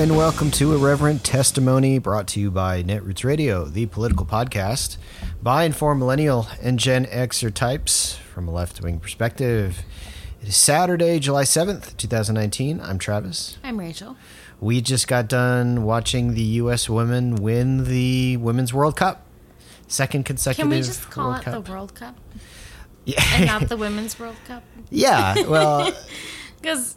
and welcome to Irreverent Testimony brought to you by Netroots Radio, the political podcast by and for millennial and Gen Xer types from a left wing perspective. It is Saturday, July 7th, 2019. I'm Travis. I'm Rachel. We just got done watching the U.S. women win the Women's World Cup. Second consecutive Can we just call World it Cup. the World Cup and Yeah. not the Women's World Cup? yeah, well, Because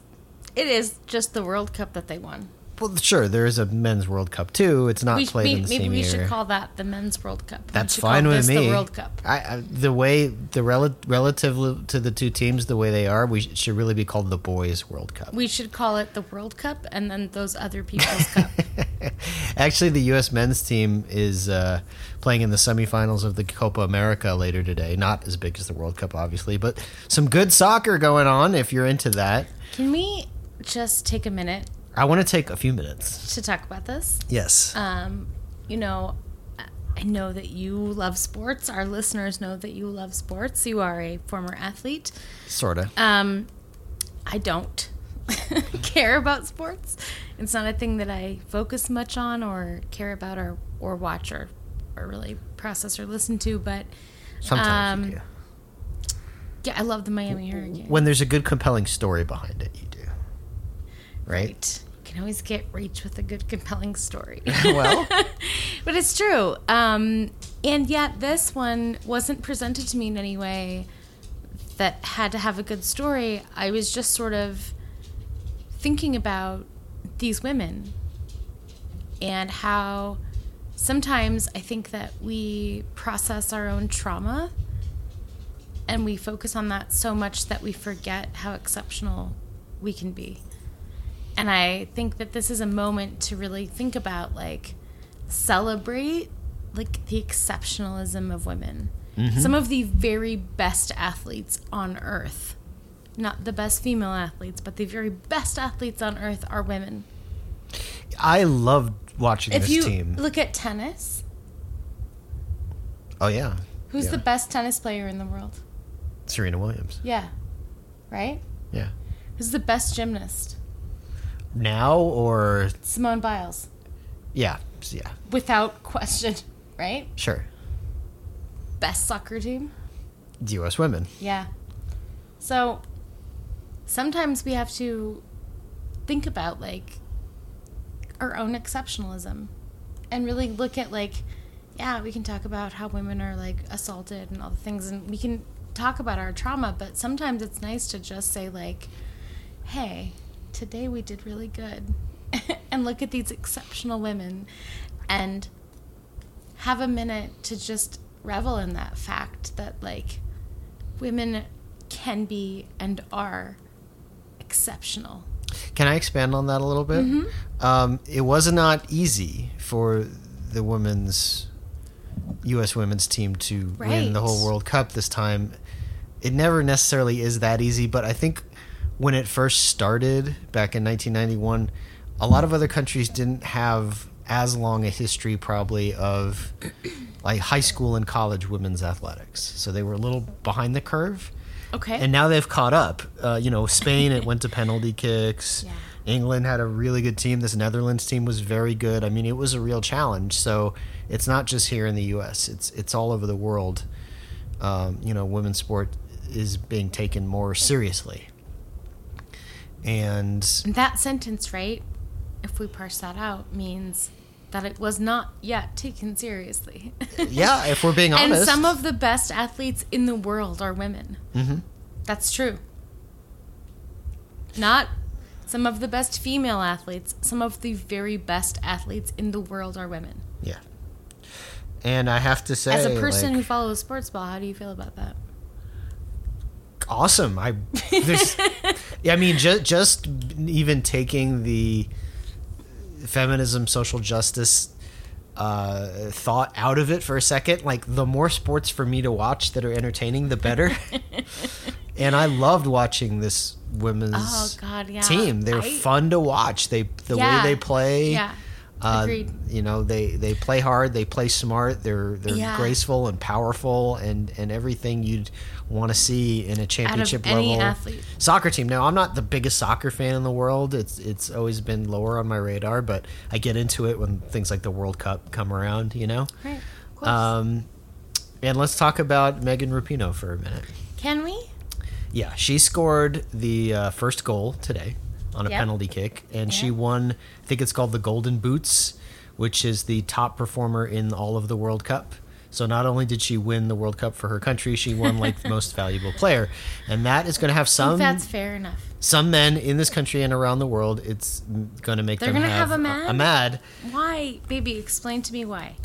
it is just the World Cup that they won. Well, sure, there is a Men's World Cup too. It's not We, played we- in the maybe same we year. should call that the Men's World Cup. That's fine with me. The World Cup. I, I, the way the rel- relative to the two teams, the way they are, we sh- should really be called the Boys World Cup. We should call it the World Cup and then those other people's cup. Actually, the U.S. men's team is uh, playing in the semifinals of the Copa America later today. Not as big as the World Cup, obviously, but some good soccer going on if you're into that. Can we just take a minute I want to take a few minutes. to talk about this? Yes. Um, you know, I- know that you love sports. Our listeners know that you love sports. You are a former athlete. sort of. Um, I don't care about sports. It's not a thing that I focus much on or care about or, or watch or, or really process or listen to. But Sometimes um, you do. yeah, I love the Miami Hurricane. When there's a good, compelling story behind it, you do. Right? Right. Can always get reach with a good, compelling story. well, but it's true. Um, and yet, this one wasn't presented to me in any way that had to have a good story. I was just sort of thinking about these women and how sometimes I think that we process our own trauma and we focus on that so much that we forget how exceptional we can be. And I think that this is a moment to really think about like celebrate like the exceptionalism of women. Mm-hmm. Some of the very best athletes on earth. Not the best female athletes, but the very best athletes on earth are women. I loved watching If this you team. look at tennis, oh, yeah. who's Yeah. the best tennis player in the world? Serena Williams. Yeah. Right? Yeah. Who's the best gymnast? Now or Simone Biles. yeah, yeah, Without question, right? sure. Best soccer team? U.S. women. Yeah. So sometimes we have to think about like our own exceptionalism and really look at like yeah, we can talk about how women are like assaulted and all the things and we can talk about our trauma, but sometimes it's nice to just say like hey, today we did really good. and look at these exceptional women and have a minute to just revel in that fact that like women can be and are exceptional. Can I expand on that a little bit? Mm-hmm. Um, it was not easy for the women's U.S. women's team to win the whole World Cup this time. It never necessarily is that easy, but I think when it first started back in 1991, a lot of other countries didn't have as long a history probably of like high school and college women's athletics. So they were a little behind the curve. Okay. And now they've caught up. Uh, you know, Spain it went to penalty kicks. Yeah. England had a really good team. This Netherlands team was very good. I mean, it was a real challenge. So it's not just here in the U.S. It's it's all over the world. Um, you know, women's sport is being taken more seriously. And that sentence, right? If we parse that out, means that it was not yet taken seriously. yeah, if we're being honest. and some of the best athletes in the world are women. hmm That's true. Not some of the best female athletes, some of the very best athletes in the world are women. yeah. And I have to say, As a person like, who follows sports ball, how do you feel about that? Awesome. I there's yeah, I mean just just even taking the feminism, social justice uh, thought out of it for a second, like the more sports for me to watch that are entertaining, the better. and I loved watching this women's Oh God, yeah. team. They're I- fun to watch. They the Yeah. way they play. Yeah. Uh, Agreed. You know, they they play hard, they play smart, they're they're Yeah. graceful and powerful, and and everything you'd want to see in a championship level athlete. soccer team. Now, I'm not the biggest soccer fan in the world. It's it's always been lower on my radar, but I get into it when things like the World Cup come around. You know. Right. Um, and let's talk about Megan Rapinoe for a minute. Can we? Yeah, she scored the uh, first goal today on a Yep. penalty kick, and she won. I think it's called the Golden Boots, which is the top performer in all of the World Cup. So not only did she win the World Cup for her country, she won like the most valuable player, and that is going to have I some think that's fair enough. some men in this country and around the world. It's going to make They're them gonna have, have a mad? A mad. Why, baby? Explain to me why.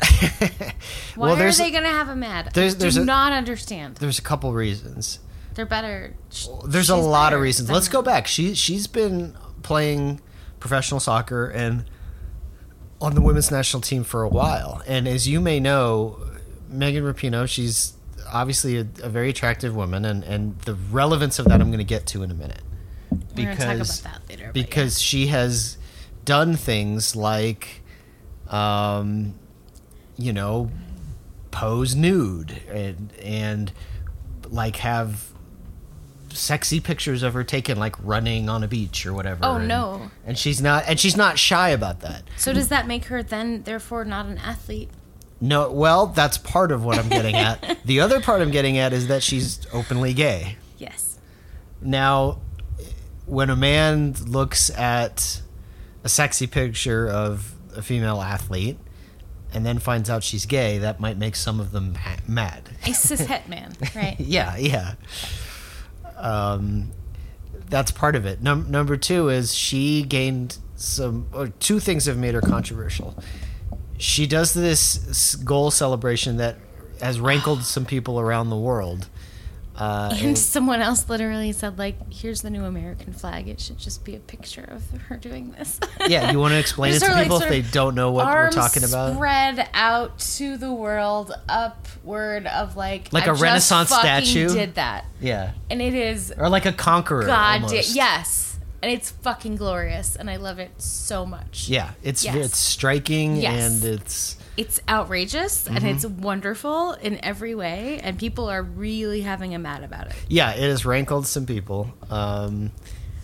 Why well, are they going to have a mad? there's- I there's do a- not understand. there's a couple reasons. They're better. sh- There's a lot of reasons. Let's go back. She she's been playing professional soccer and on the women's national team for a while. And as you may know, Megan Rapinoe, she's obviously a, a very attractive woman, and and the relevance of that I'm going to get to in a minute. We're talk about that later. because she has done things like, um, you know, pose nude and and like have sexy pictures of her taken like running on a beach or whatever. Oh, and- no. And she's not and she's not shy about that. So does that make her then, therefore, not an athlete? No, well, that's part of what I'm getting at. The other part I'm getting at is that she's openly gay. Yes. Now, when a man looks at a sexy picture of a female athlete and then finds out she's gay, that might make some of them ha- mad. A cishet man, right? yeah, yeah. Um, that's part of it. Num- number two is she gained some. Or two things have made her controversial. She does this goal celebration that has rankled some people around the world. Uh, And someone else literally said, like, here's the new American flag. It should just be a picture of her doing this. Yeah, you want to explain it to of like people if they don't know what we're talking about? Spread out to the world, upward of like Like a a Renaissance statue? Did that, Yeah, and it is or like a conqueror. god. almost. Yes, and it's fucking glorious, and I love it so much. Yeah, it's Yes. it's striking Yes. and it's It's outrageous and Mm-hmm. it's wonderful in every way, and people are really having a mad about it. yeah, it has rankled some people. Um,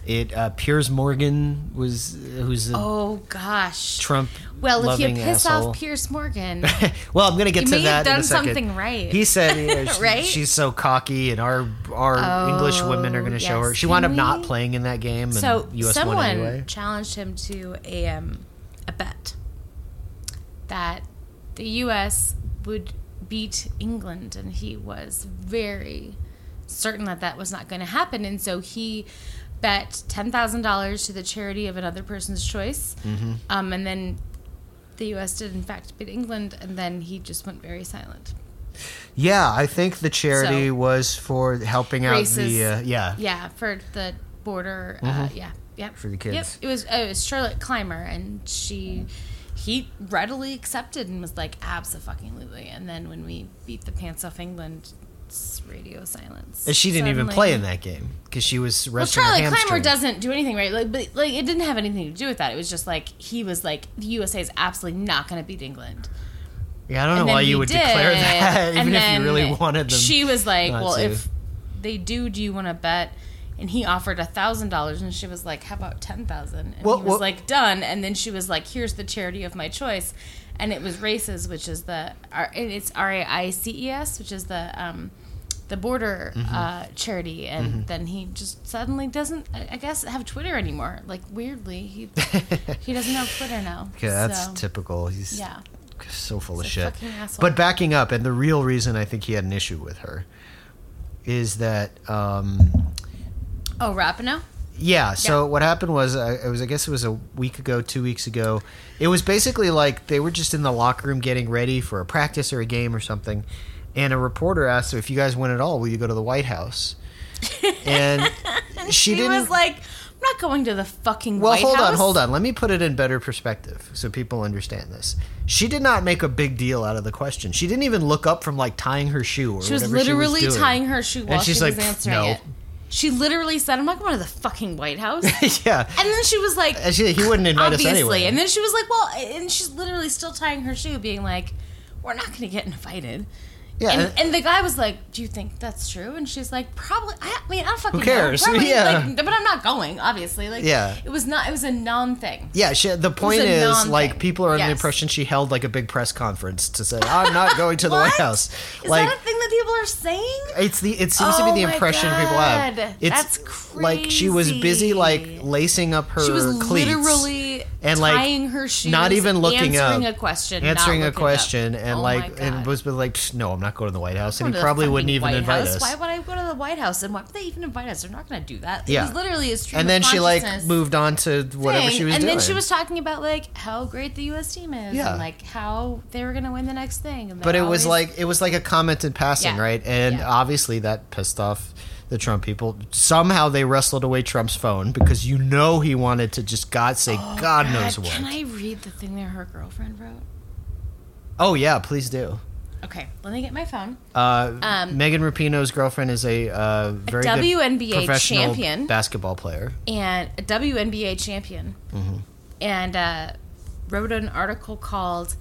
it uh, Piers Morgan was who's a Oh gosh. Trump. well, if you piss asshole. off Piers Morgan, well, I'm gonna get to that have in a done second. something right. He said you know, she- Right? she's so cocky, and our our Oh, English women are gonna show her. yes. She wound up Can not playing in that game, and so US someone anyway. challenged him to a um, a bet that the U.S. would beat England, and he was very certain that that was not going to happen, and so he bet ten thousand dollars to the charity of another person's choice, Mm-hmm. um, and then the U.S. did in fact beat England, and then he just went very silent. Yeah, I think the charity So- was for helping out RAICES. the uh, yeah Yeah, for the border. Uh, yeah, yep. Mm-hmm. For the kids. Yep. It was uh, it was Charlotte Clymer, and she he readily accepted and was like, "Absolutely." And then when we beat the pants off England, it's radio silence. And she didn't even play in that game because she was Well, resting her Charlotte. Clymer doesn't do anything right, like, but like it didn't have anything to do with that. It was just like he was like, the USA is absolutely not going to beat England. Yeah, I don't know And then why you would did, declare that, even if you really wanted them. She was like, "Well, to. if they do, do you want to bet?" And he offered a thousand dollars, and she was like, "How about ten thousand? And Well, he was well- like, "Done." And then she was like, "Here's the charity of my choice," and it was RAICES, which is the and it's R A I C E S, which is the um, the border Mm-hmm. uh, charity. And then he just suddenly doesn't, I guess, have Twitter anymore. Like weirdly, he he doesn't have Twitter now. Okay, that's typical. He's Yeah. so full of He's a shit. But backing up, and the real reason I think he had an issue with her is that, um, Oh, Rapinoe. yeah. So Yeah. what happened was, uh, it was I guess it was a week ago, two weeks ago. It was basically like they were just in the locker room getting ready for a practice or a game or something, and a reporter asked, "So if you guys win at all, will you go to the White House?" And she, She didn't. was like, I'm not going to the fucking Well, White hold House. on, hold on. Let me put it in better perspective so people understand this. She did not make a big deal out of the question. She didn't even look up from like tying her shoe or She was whatever literally she was tying her shoe while and she's she was like, answering no. it. She literally said, "I'm not going to the fucking White House." Yeah. And then she was like, she, he wouldn't invite obviously. us anyway. And then she was like, well, and she's literally still tying her shoe, being like, we're not going to get invited. Yeah. And, and- and the guy was like, "Do you think that's true?" And she's like, "Probably." I, I mean, I don't fucking cares? know. Probably, Yeah. like, but I'm not going. Obviously, like, Yeah. It was not. It was a non thing. yeah, she, the point is, non-thing. like, people are under the impression she held like a big press conference to say, "I'm not going to the White House." Is like, that a thing that people are saying? It's the it seems to Oh be the oh my impression people have. God. It's That's like she was busy like lacing up her She was cleats literally and, like, tying her shoes, not even looking answering up, a question, answering a question and Oh like and God. was like no I'm not going to the White House and he probably wouldn't even White invite House. us. Why would I go to the White House? And why would they even invite us? They're not going to do that. It Yeah. was literally a stream and then she like moved on to whatever she was and doing. And then she was talking about like how great the U.S. team is, Yeah. and like how they were going to win the next thing. And but it was like it was like a comment in passing, Yeah. right? And Yeah. obviously that pissed off the Trump people. Somehow they wrestled away Trump's phone because you know he wanted to just God say oh, God knows what. Oh, Can I read the thing that her girlfriend wrote? Oh yeah, please do. Okay, let me get my phone. Uh, Um, Megan Rapinoe's girlfriend is a uh, very good WNBA professional champion. basketball player. and a WNBA champion, Mm-hmm. and uh, wrote an article called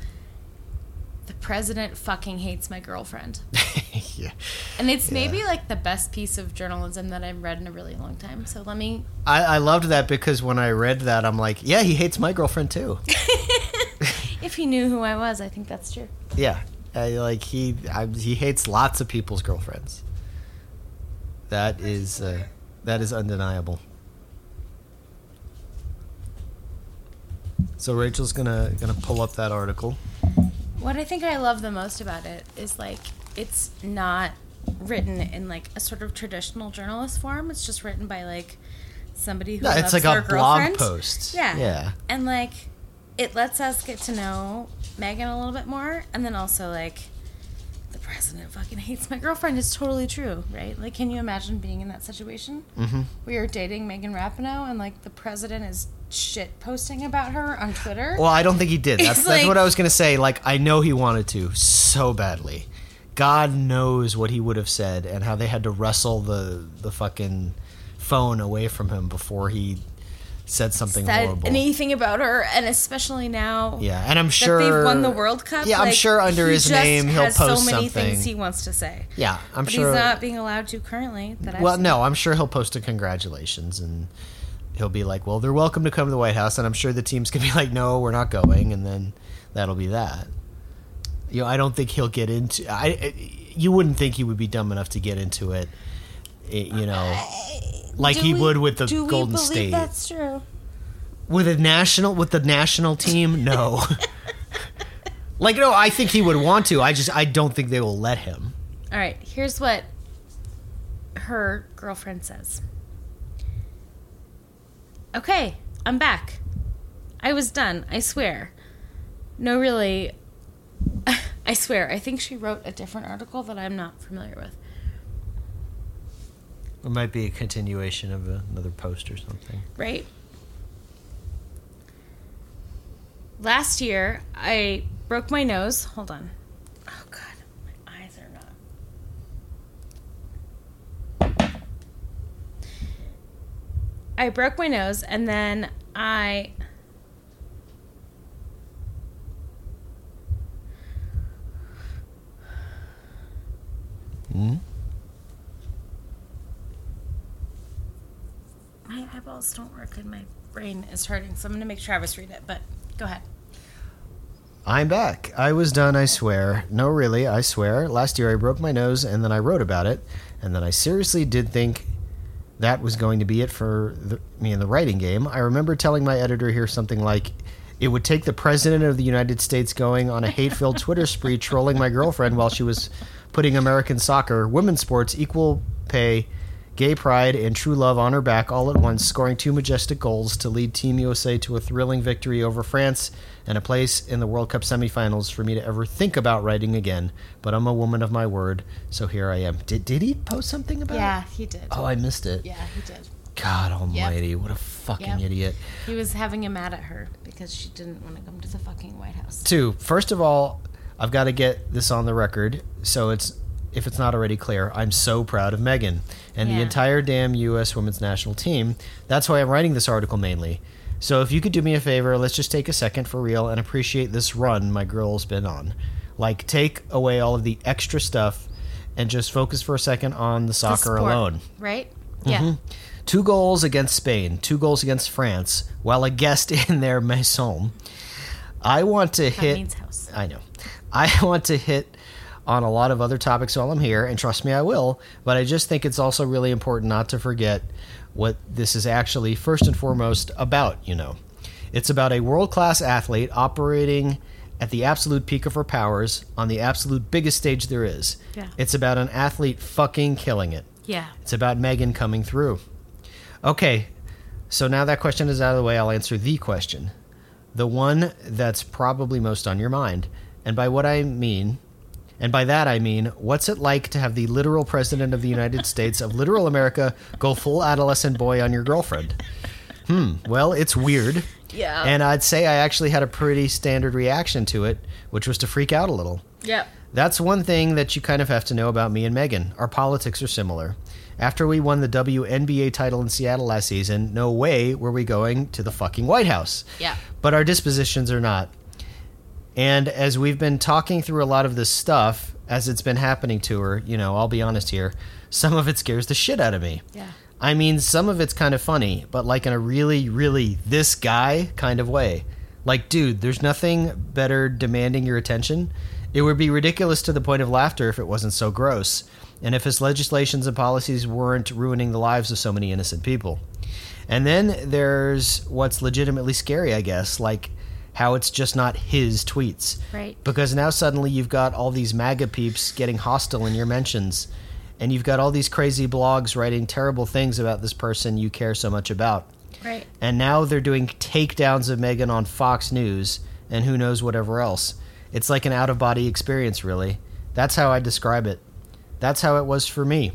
"The President Fucking Hates My Girlfriend," yeah. and it's maybe like the best piece of journalism that I've read in a really long time. So let me. I, I loved that because when I read that, I'm like, yeah, he hates my girlfriend too. If he knew who I was, I think that's true. yeah, I, like he I, he hates lots of people's girlfriends. That is uh, that is undeniable. So Rachel's gonna gonna pull up that article. What I think I love the most about it is like it's not written in like a sort of traditional journalist form. It's just written by like somebody who loves it's like a blog post. Yeah. yeah. And like it lets us get to know Megan a little bit more and then also like the president fucking hates my girlfriend It's totally true, right? Like can you imagine being in that situation? Mm-hmm. We are dating Megan Rapinoe and like the president is shit posting about her on Twitter. Well, I don't think he did. That's, that's like- what I was going to say. Like, I know he wanted to so badly. God knows what he would have said and how they had to wrestle the the fucking phone away from him before he said something said horrible. anything about her, and especially now yeah, and I'm that sure they've won the World Cup. Yeah, I'm sure under his name he'll has post so many something. things he wants to say. Yeah, I'm but sure. he's not being allowed to currently. Well, no, I'm sure he'll post a congratulations and he'll be like, "Well, they're welcome to come to the White House," and I'm sure the team's gonna be like, "No, we're not going," and then that'll be that. You know, I don't think he'll get into. I, you wouldn't think he would be dumb enough to get into it. it you know, like Do he we- would with the do we Golden believe State That's true. with a national with the national team. No. Like no, I think he would want to. I just I don't think they will let him. All right, here's what her girlfriend says. Okay, I'm back. I was done, I swear. No, really. I swear, I think she wrote a different article that I'm not familiar with. It might be a continuation of another post or something. right? Last year, I broke my nose. Hold on. Oh, God. My eyes are not. I broke my nose and then I. Hmm? My eyeballs don't work and my brain is hurting, so I'm going to make Travis read it, but go ahead. I'm back. I was done, I swear. No, really, I swear. Last year I broke my nose and then I wrote about it. And then I seriously did think that was going to be it for the, me in the writing game. I remember telling my editor here something like, it would take the President of the United States going on a hate filled Twitter spree trolling my girlfriend while she was putting American soccer, women's sports, equal pay, gay pride, and true love on her back all at once, scoring two majestic goals to lead Team USA to a thrilling victory over France and a place in the World Cup semifinals for me to ever think about writing again. But I'm a woman of my word, so here I am. Did, did he post something about Yeah, it? he did. Oh, I missed it. Yeah, he did. God almighty, what a fucking Yep. idiot. He was having a mad at her because she didn't want to come to the fucking White House. Two, first of all, I've got to get this on the record. So it's if it's not already clear, I'm so proud of Megan and the entire damn U.S. women's national team. That's why I'm writing this article mainly. So if you could do me a favor, let's just take a second for real and appreciate this run my girl's been on. Like, take away all of the extra stuff and just focus for a second on the The soccer sport, alone. right? Mm-hmm. Yeah. Two goals against Spain, two goals against France, while a guest in their maison. I want to That hit. means house. I know. I want to hit on a lot of other topics while I'm here, and trust me, I will. But I just think it's also really important not to forget what this is actually first and foremost about. You know, it's about a world class athlete operating at the absolute peak of her powers on the absolute biggest stage there is. Yeah. It's about an athlete fucking killing it. Yeah. It's about Megan coming through. Okay, so now that question is out of the way, I'll answer the question. The one that's probably most on your mind. And by what I mean, and by that I mean, what's it like to have the literal president of the United States of literal America go full adolescent boy on your girlfriend? Hmm, well, it's weird. Yeah. And I'd say I actually had a pretty standard reaction to it, which was to freak out a little. Yeah. That's one thing that you kind of have to know about me and Megan. Our politics are similar. After we won the WNBA title in Seattle last season, no way were we going to the fucking White House. Yeah. But our dispositions are not. And as we've been talking through a lot of this stuff, as it's been happening to her, you know, I'll be honest here, some of it scares the shit out of me. Yeah. I mean, some of it's kind of funny, but like in a really, really this guy kind of way. Like, dude, there's nothing better demanding your attention. It would be ridiculous to the point of laughter if it wasn't so gross, and if his legislations and policies weren't ruining the lives of so many innocent people. And then there's what's legitimately scary, I guess, like how it's just not his tweets. Right. Because now suddenly you've got all these MAGA peeps getting hostile in your mentions, and you've got all these crazy blogs writing terrible things about this person you care so much about. Right. And now they're doing takedowns of Megan on Fox News and who knows whatever else. It's like an out of body experience, really. That's how I describe it. That's how it was for me.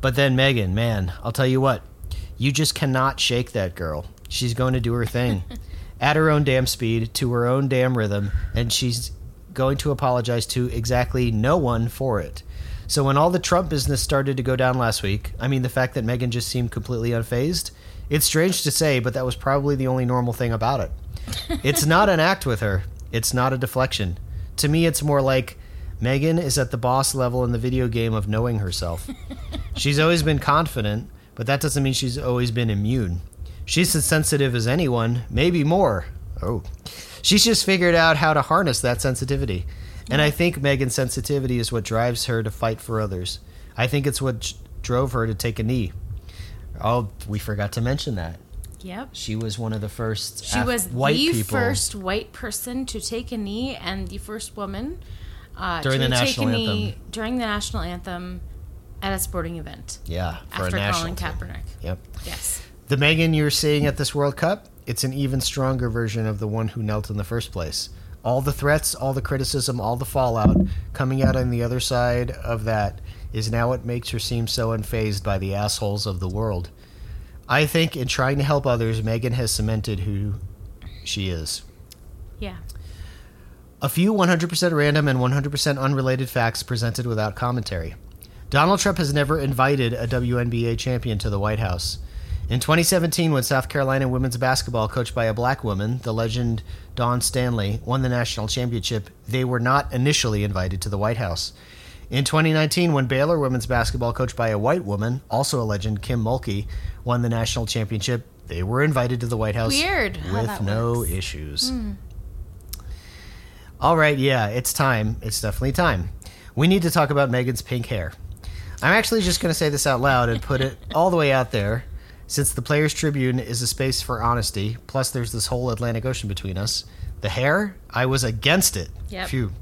But then Megan, man, I'll tell you what, you just cannot shake that girl. She's going to do her thing at her own damn speed, to her own damn rhythm, and she's going to apologize to exactly no one for it. So when all the Trump business started to go down last week, I mean the fact that Megan just seemed completely unfazed, it's strange to say, but that was probably the only normal thing about it. It's not an act with her. It's not a deflection. To me, it's more like Megan is at the boss level in the video game of knowing herself. She's always been confident, but that doesn't mean she's always been immune. She's as sensitive as anyone, maybe more. Oh. She's just figured out how to harness that sensitivity. And I think Megan's sensitivity is what drives her to fight for others. I think it's what drove her to take a knee. Oh, we forgot to mention that. Yep. She was one of the first She Af- was white the people. first white person to take a knee and the first woman uh, During to the take national a knee anthem. during the national anthem at a sporting event Yeah, for after Colin. Kaepernick. Yep. Yes. The Megan you're seeing at this World Cup, it's an even stronger version of the one who knelt in the first place. All the threats, all the criticism, all the fallout coming out on the other side of that is now what makes her seem so unfazed by the assholes of the world. I think in trying to help others, Megan has cemented who she is. Yeah. A few 100% random and 100% unrelated facts presented without commentary. Donald Trump has never invited a WNBA champion to the White House. In 2017, when South Carolina women's basketball, coached by a black woman, the legend Dawn Staley, won the national championship, they were not initially invited to the White House. In 2019, when Baylor women's basketball, coached by a white woman, also a legend, Kim Mulkey, won the national championship, they were invited to the White House Weird with no works. issues. Hmm. All right, yeah, it's time. It's definitely time. We need to talk about Megan's pink hair. I'm actually just going to say this out loud and put it all the way out there. Since the Players Tribune is a space for honesty, plus there's this whole Atlantic Ocean between us, the hair, I was against it. Yep. Phew.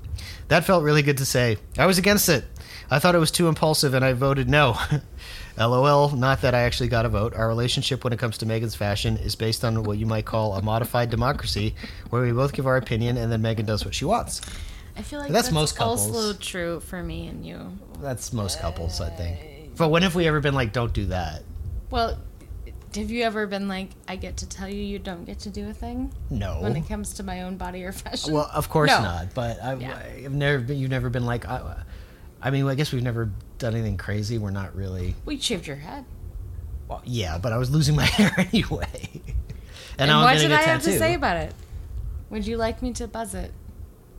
That felt really good to say. I was against it. I thought it was too impulsive and I voted no. LOL, not that I actually got a vote. Our relationship when it comes to Megan's fashion is based on what you might call a modified democracy, where we both give our opinion and then Megan does what she wants. I feel like That's that's, most couples. also true for me and you. That's most couples, I think. But when have we ever been like, don't do that? Well, have you ever been like, I get to tell you you don't get to do a thing No. when it comes to my own body or fashion? Well, of course No. not. But I, Yeah. I've never been. You've never been like, I, I mean, I guess we've never done anything crazy. We're not really. We shaved your head. Well, yeah, but I was losing my hair anyway. And, I'm what did I have to say about it? Would you like me to buzz it?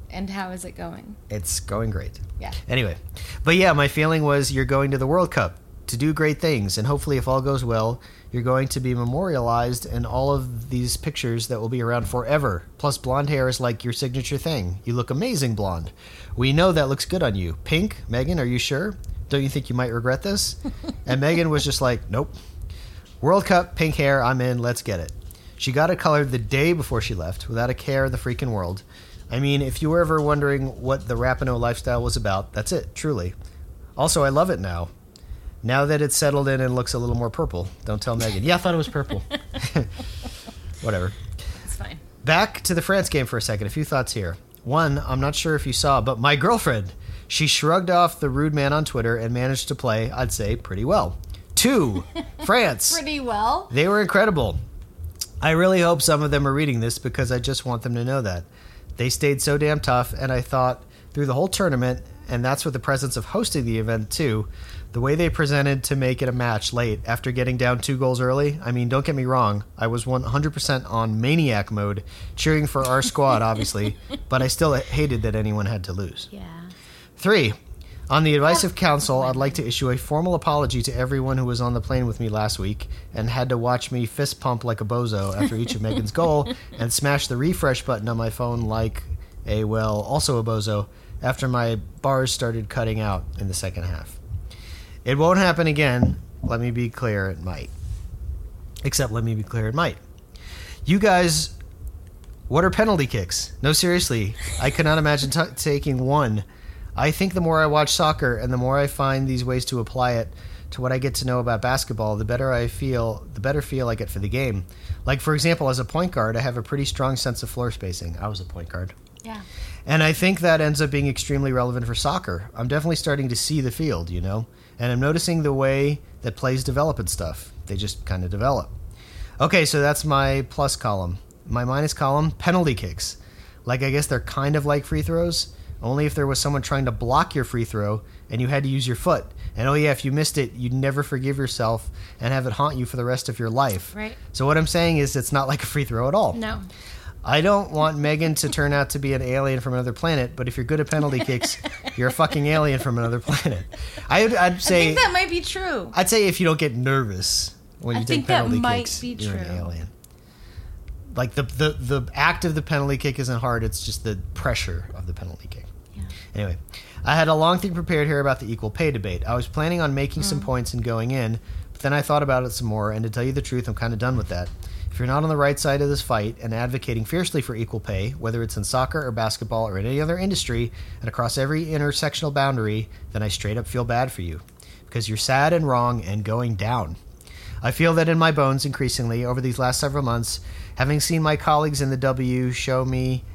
And how is it going? It's going great. Yeah. Anyway, but yeah, my feeling was you're going to the World Cup to do great things, and hopefully, if all goes well, you're going to be memorialized in all of these pictures that will be around forever. Plus, blonde hair is like your signature thing. You look amazing blonde. We know that looks good on you. Pink, Megan, are you sure? Don't you think you might regret this? and Megan was just like, nope. World Cup, pink hair, I'm in, let's get it. She got it colored the day before she left, without a care in the freaking world. I mean, if you were ever wondering what the Rapinoe lifestyle was about, that's it, truly. Also, I love it now. Now that it's settled in and looks a little more purple. Don't tell Megan. Yeah, I thought it was purple. Whatever. It's fine. Back to the France game for a second. A few thoughts here. One, I'm not sure if you saw, but my girlfriend, she shrugged off the rude man on Twitter and managed to play, I'd say, pretty well. Two, France. Pretty well. They were incredible. I really hope some of them are reading this because I just want them to know that. They stayed so damn tough, and I thought through the whole tournament, and that's with the presence of hosting the event too, the way they presented to make it a match late after getting down two goals early. I mean, don't get me wrong, I was 100% on maniac mode, cheering for our squad, obviously, but I still hated that anyone had to lose. Yeah. Three, on the advice of oh. counsel, I'd like to issue a formal apology to everyone who was on the plane with me last week and had to watch me fist pump like a bozo after each of Megan's goal and smash the refresh button on my phone like a, well, also a bozo after my bars started cutting out in the second half. It won't happen again. Let me be clear, it might. Except, let me be clear, it might. You guys, what are penalty kicks? No, seriously, I cannot imagine t- taking one. I think the more I watch soccer and the more I find these ways to apply it to what I get to know about basketball, the better I feel, the better feel I get for the game. Like, for example, as a point guard, I have a pretty strong sense of floor spacing. I was a point guard. Yeah. And I think that ends up being extremely relevant for soccer. I'm definitely starting to see the field, you know? And I'm noticing the way that plays develop and stuff. They just kind of develop. Okay, so that's my plus column. My minus column, penalty kicks. Like, I guess they're kind of like free throws, only if there was someone trying to block your free throw and you had to use your foot. And oh, yeah, if you missed it, you'd never forgive yourself and have it haunt you for the rest of your life. Right. So, what I'm saying is, it's not like a free throw at all. No. I don't want Megan to turn out to be an alien from another planet, but if you're good at penalty kicks, you're a fucking alien from another planet. I would, I'd I say think that might be true. I'd say if you don't get nervous when you think take penalty kicks, you're an true. alien. Like the, the the act of the penalty kick isn't hard; it's just the pressure of the penalty kick. Yeah. Anyway, I had a long thing prepared here about the equal pay debate. I was planning on making some Mm. points and going in, but then I thought about it some more, and to tell you the truth, I'm kind of done with that. If you're not on the right side of this fight and advocating fiercely for equal pay, whether it's in soccer or basketball or in any other industry and across every intersectional boundary, then I straight up feel bad for you. Because you're sad and wrong and going down. I feel that in my bones increasingly over these last several months, having seen my colleagues in the W show me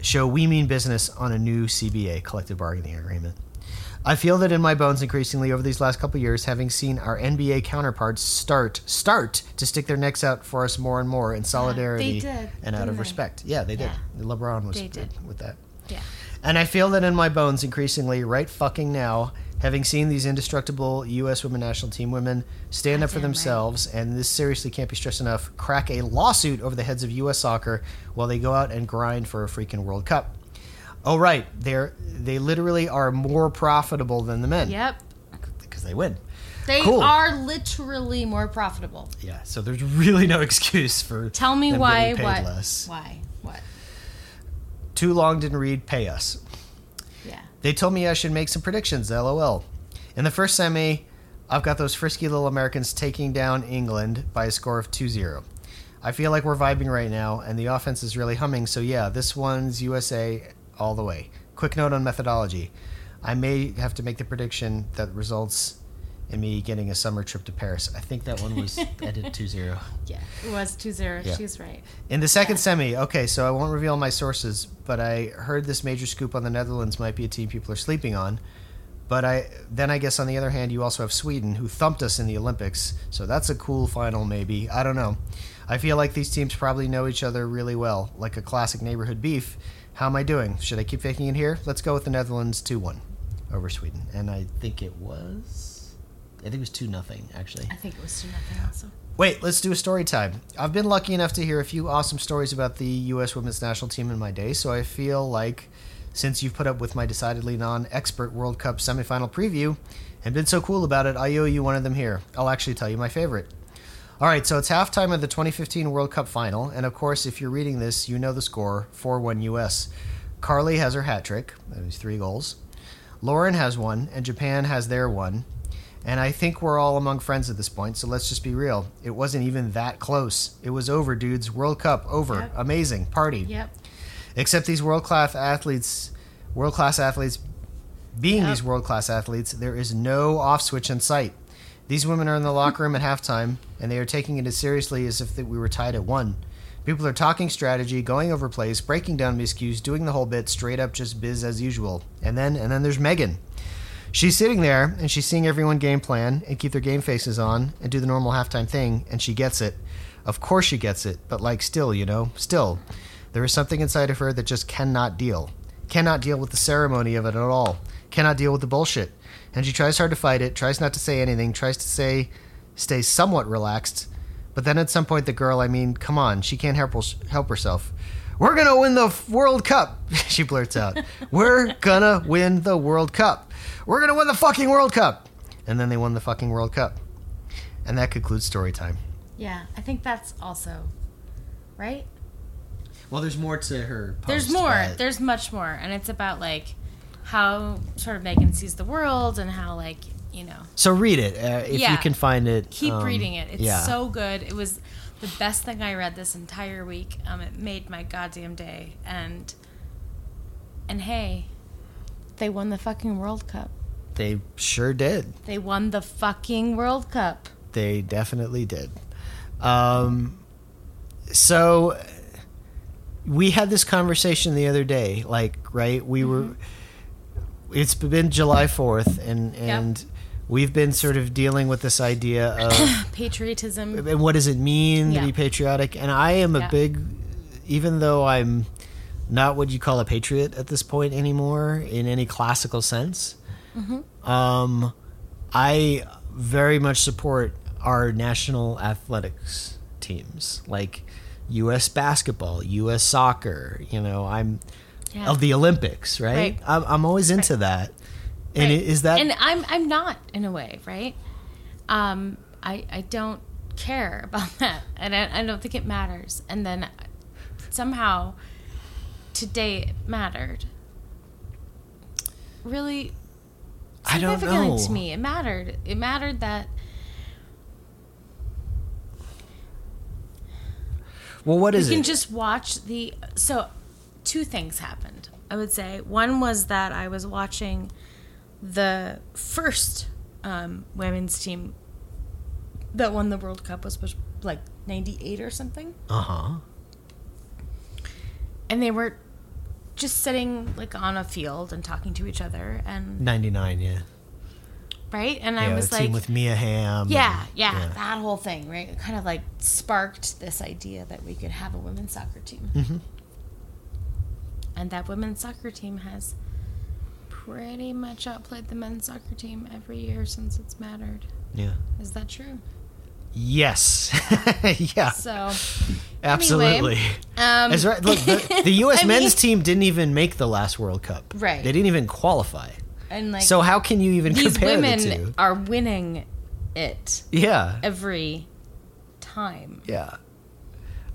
show we mean business on a new CBA, collective bargaining agreement. I feel that in my bones increasingly over these last couple of years, having seen our NBA counterparts start start to stick their necks out for us more and more in solidarity did, and out of they? respect. Yeah, they did. Yeah. LeBron was did. with that. Yeah. And I feel that in my bones increasingly, right fucking now, having seen these indestructible U.S. women national team women stand up for Goddamn right. themselves, and this seriously can't be stressed enough, crack a lawsuit over the heads of U.S. soccer while they go out and grind for a freaking World Cup. Oh, right. They're, they literally are more profitable than the men. Yep. Because they win. They Cool. are literally more profitable. Yeah, so there's really no excuse for. Tell me them why. getting paid What? Less. Why? What? Too long didn't read, pay us. Yeah. They told me I should make some predictions, lol. In the first semi, I've got those frisky little Americans taking down England by a score of 2 0. I feel like we're vibing right now, and the offense is really humming, so yeah, this one's USA all the way. Quick note on methodology I may have to make the prediction that results in me getting a summer trip to Paris. I think that one was ended 2 0. Yeah. It was 2 0. Yeah. She's right. In the second semi, okay, so I won't reveal my sources, but I heard this major scoop on the Netherlands might be a team people are sleeping on. But I then I guess on the other hand, you also have Sweden who thumped us in the Olympics, so that's a cool final maybe. I don't know. I feel like these teams probably know each other really well, like a classic neighborhood beef. How am I doing? Should I keep faking it here? Let's go with the Netherlands 2 1. over Sweden, and I think it was, I think it was two nothing actually. I think it was two nothing also. Wait, let's do a story time. I've been lucky enough to hear a few awesome stories about the U.S. women's national team in my day, so I feel like since you've put up with my decidedly non expert World Cup semifinal preview and been so cool about it, I owe you one of them here. I'll actually tell you my favorite. All right, so it's halftime of the 2015 World Cup final, and of course, if you're reading this, you know the score 4 1 US. Carly has her hat trick, that is three goals. Lauren has one, and Japan has their one. And I think we're all among friends at this point, so let's just be real. It wasn't even that close. It was over, dudes. World Cup over. Yep. Amazing. Party. Yep. Except these world class athletes, world class athletes, being Yep. these world class athletes, there is no off switch in sight. These women are in the locker room at halftime, and they are taking it as seriously as if we were tied at one. People are talking strategy, going over plays, breaking down miscues, doing the whole bit, straight up just biz as usual. And then, and then there's Megan. She's sitting there and she's seeing everyone game plan and keep their game faces on and do the normal halftime thing, and she gets it. Of course she gets it, but like still, you know, still. There is something inside of her that just cannot deal. Cannot deal with the ceremony of it at all. Cannot deal with the bullshit. And she tries hard to fight it, tries not to say anything, tries to say, stay somewhat relaxed. But then at some point, the girl, I mean, come on, she can't help, help herself. We're gonna win the World Cup, she blurts out. We're gonna win the World Cup. We're gonna win the fucking World Cup. And then they won the fucking World Cup. And that concludes story time. Yeah, I think that's also right. Well, there's more to her. There's more. There's much more, and it's about like how sort of Megan sees the world and how like you know so read it uh, if you can find it. keep um, reading it. It's yeah. so good. It was the best thing I read this entire week. Um, it made my goddamn day. And and hey, they won the fucking World Cup. They sure did. They won the fucking World Cup. They definitely did. Um, so we had this conversation the other day. Like, right? We were. It's been July Fourth, and and we've been sort of dealing with this idea of Patriotism. and what does it mean Yeah. to be patriotic? And I am a Yeah. big, even though I'm not what you call a patriot at this point anymore in any classical sense. Mm-hmm. Um, I very much support our national athletics teams, like U.S. basketball, U.S. soccer. You know, I'm Yeah. of the Olympics, right? Right. I'm, I'm always into that. And Right. is that and I'm I'm not in a way, right? Um, I I don't care about that, and I, I don't think it matters. And then somehow today it mattered. Really I don't know. to me. It mattered. It mattered that well? What is you can it? just watch the so two things happened i would say one was that i was watching the first um, women's team that won the world cup was, was like 98 or something uh huh. and they were just sitting like on a field and talking to each other and Ninety nine, yeah. right and yeah, i was like with Mia Hamm. yeah, and- yeah, that whole thing, right? It kind of like sparked this idea that we could have a women's soccer team. Mhm. And that women's soccer team has pretty much outplayed the men's soccer team every year since it's mattered. yeah. Is that true? Yes. yeah. So, Absolutely. um, That's right. Look, the, the U.S. I men's mean- team didn't even make the last World Cup. Right. They didn't even qualify. and like so how can you even these compare women the two? are winning it Yeah. every time. Yeah.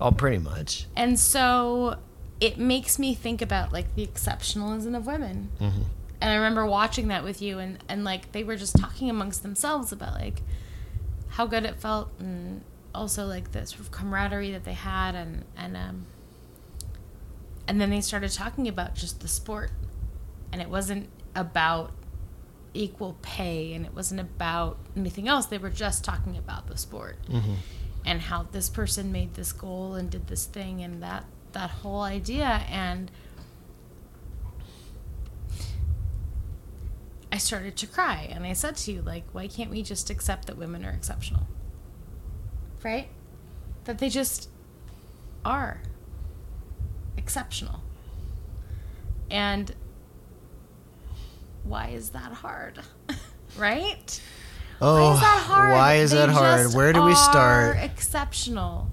Oh, pretty much. And so it makes me think about like the exceptionalism of women. Mhm. And I remember watching that with you, and, and like they were just talking amongst themselves about like how good it felt, and also like the sort of camaraderie that they had, and and um, and then they started talking about just the sport, and it wasn't about equal pay, and it wasn't about anything else. They were just talking about the sport Mm-hmm. and how this person made this goal and did this thing and that that whole idea and I started to cry and I said to you like why can't we just accept that women are exceptional right that they just are exceptional and why is that hard? right? Oh, Why is oh, that hard? is that hard? Where do we start? Exceptional.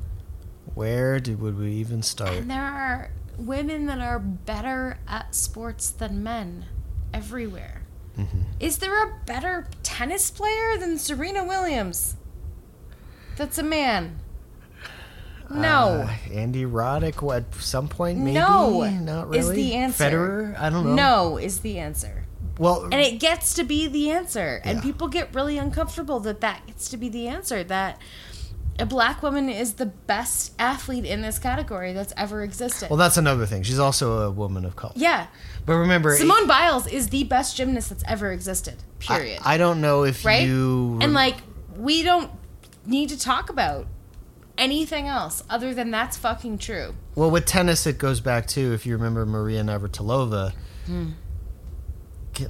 Where do, would we even start? And there are women that are better at sports than men everywhere. Mm-hmm. Is there a better tennis player than Serena Williams? That's a man. No. Uh, Andy Roddick, what, at some point, maybe? no. Not really. Is the answer. Federer? I don't know. No is the answer. Well, And it gets to be the answer. And Yeah. people get really uncomfortable that that gets to be the answer. That a black woman is the best athlete in this category that's ever existed. well, that's another thing. She's also a woman of color. yeah. But remember, Simone Biles is the best gymnast that's ever existed. Period. I, I don't know if right? you. And like we don't need to talk about anything else other than that's fucking true. Well, with tennis, it goes back to if you remember Maria Navratilova. Hmm.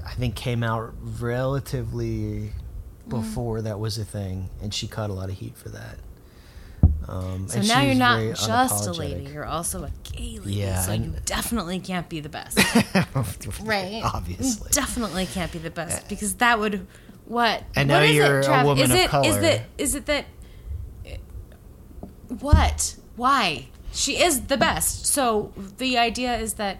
I think came out relatively Hmm. before that was a thing, and she caught a lot of heat for that. Um, So now you're not just a lady, you're also a gay lady. Yeah, so you definitely can't be the best. right? Obviously. You definitely can't be the best because that would what? And what now is you're it, a woman is of it, color. Is it is it that what? Why? She is the best. So the idea is that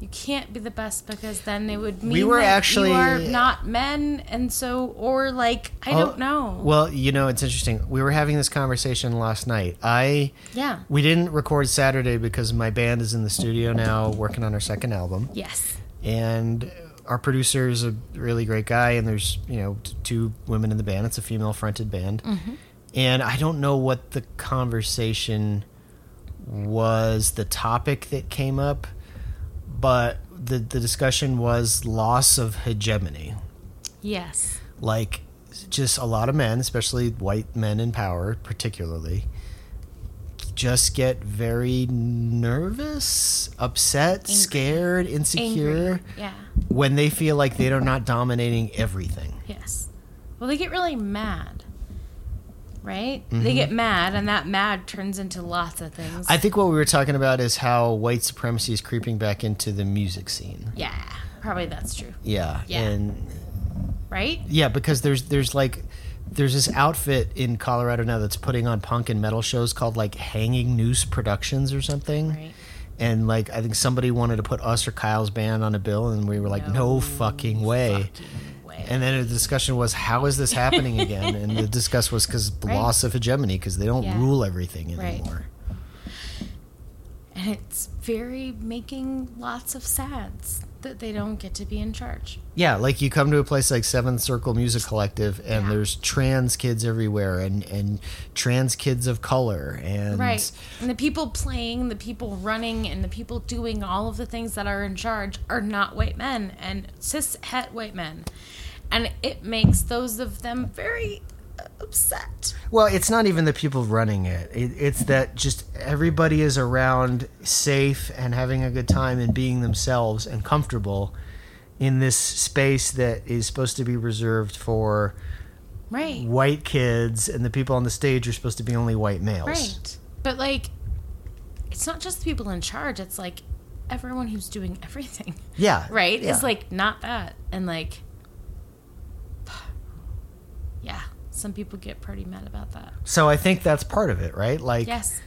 you can't be the best because then it would mean We were that actually- you are not men, and so or like I Oh, don't know. Well, you know, it's interesting. We were having this conversation last night. I yeah. we didn't record Saturday because my band is in the studio now working on our second album. Yes. and our producer is a really great guy and there's you know t- two women in the band it's a female fronted band mm-hmm. and i don't know what the conversation was the topic that came up but the the discussion was loss of hegemony Yes. like just a lot of men especially white men in power particularly just get very nervous upset Angry. scared insecure Angry. Yeah. when they feel like they're not dominating everything. Yes. Well, they get really mad. Right? Mm-hmm. They get mad, and that mad turns into lots of things. I think what we were talking about is how white supremacy is creeping back into the music scene. yeah, probably that's true. Yeah. Yeah. And Right? yeah, because there's there's like there's this outfit in Colorado now that's putting on punk and metal shows called like Hanging Noose Productions or something. Right. And like I think somebody wanted to put us or Kyle's band on a bill and we were like, No, fucking way. Fucking And then the discussion was, how is this happening again? and the discuss was because Right. loss of hegemony, because they don't Yeah. rule everything Right. anymore. and it's very making lots of sads that they don't get to be in charge. Yeah, like you come to a place like Seventh Circle Music Collective, and Yeah. there's trans kids everywhere, and and trans kids of color, and Right. And the people playing, the people running, and the people doing all of the things that are in charge are not white men and cis het white men. And it makes those of them very uh, upset. Well, it's not even the people running it. it. It's that just everybody is around safe and having a good time and being themselves and comfortable in this space that is supposed to be reserved for Right. white kids, and the people on the stage are supposed to be only white males. Right. But like it's not just the people in charge, it's like everyone who's doing everything. Yeah. Right? yeah. Is like not that. And like yeah, some people get pretty mad about that. So I think that's part of it, right? Like, Yes.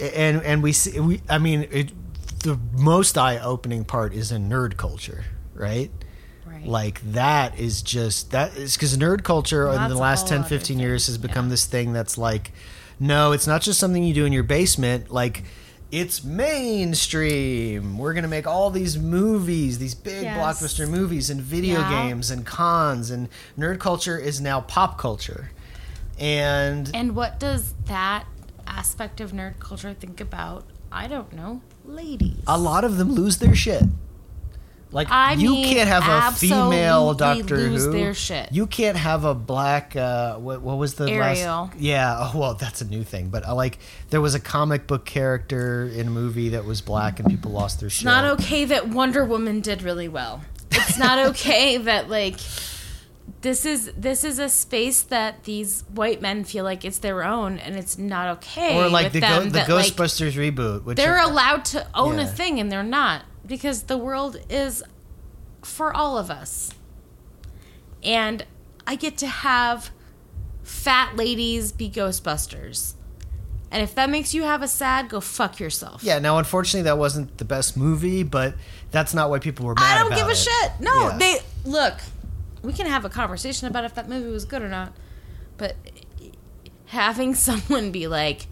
and and we see, we, I mean, it, the most eye-opening part is in nerd culture, right? Right. Like that is just that is because nerd culture in the last whole 10, 15 years has become yeah. this thing that's like, no, it's not just something you do in your basement. Like, it's mainstream. We're gonna make all these movies, these big Yes. blockbuster movies, and video Yeah. games and cons, and nerd culture is now pop culture. And And what does that aspect of nerd culture think about? I don't know. Ladies. a lot of them lose their shit. Like I you mean, can't have a female Doctor lose Who. their shit. You can't have a black. Uh, what, what was the Ariel. last? Yeah. Oh, well, that's a new thing. But uh, like, there was a comic book character in a movie that was black, and people lost their shit. It's not okay that Wonder Woman did really well. It's not okay that like this is this is a space that these white men feel like it's their own and it's not okay. Or like with the go- the that, like, Ghostbusters reboot, which they're are- allowed to own a thing and they're not because the world is for all of us. And I get to have fat ladies be Ghostbusters. And if that makes you have a sad, go fuck yourself. Yeah. Now, unfortunately, that wasn't the best movie, but that's not why people were mad. I don't give a it. shit. No, Yeah. they look. We can have a conversation about if that movie was good or not, but having someone be like,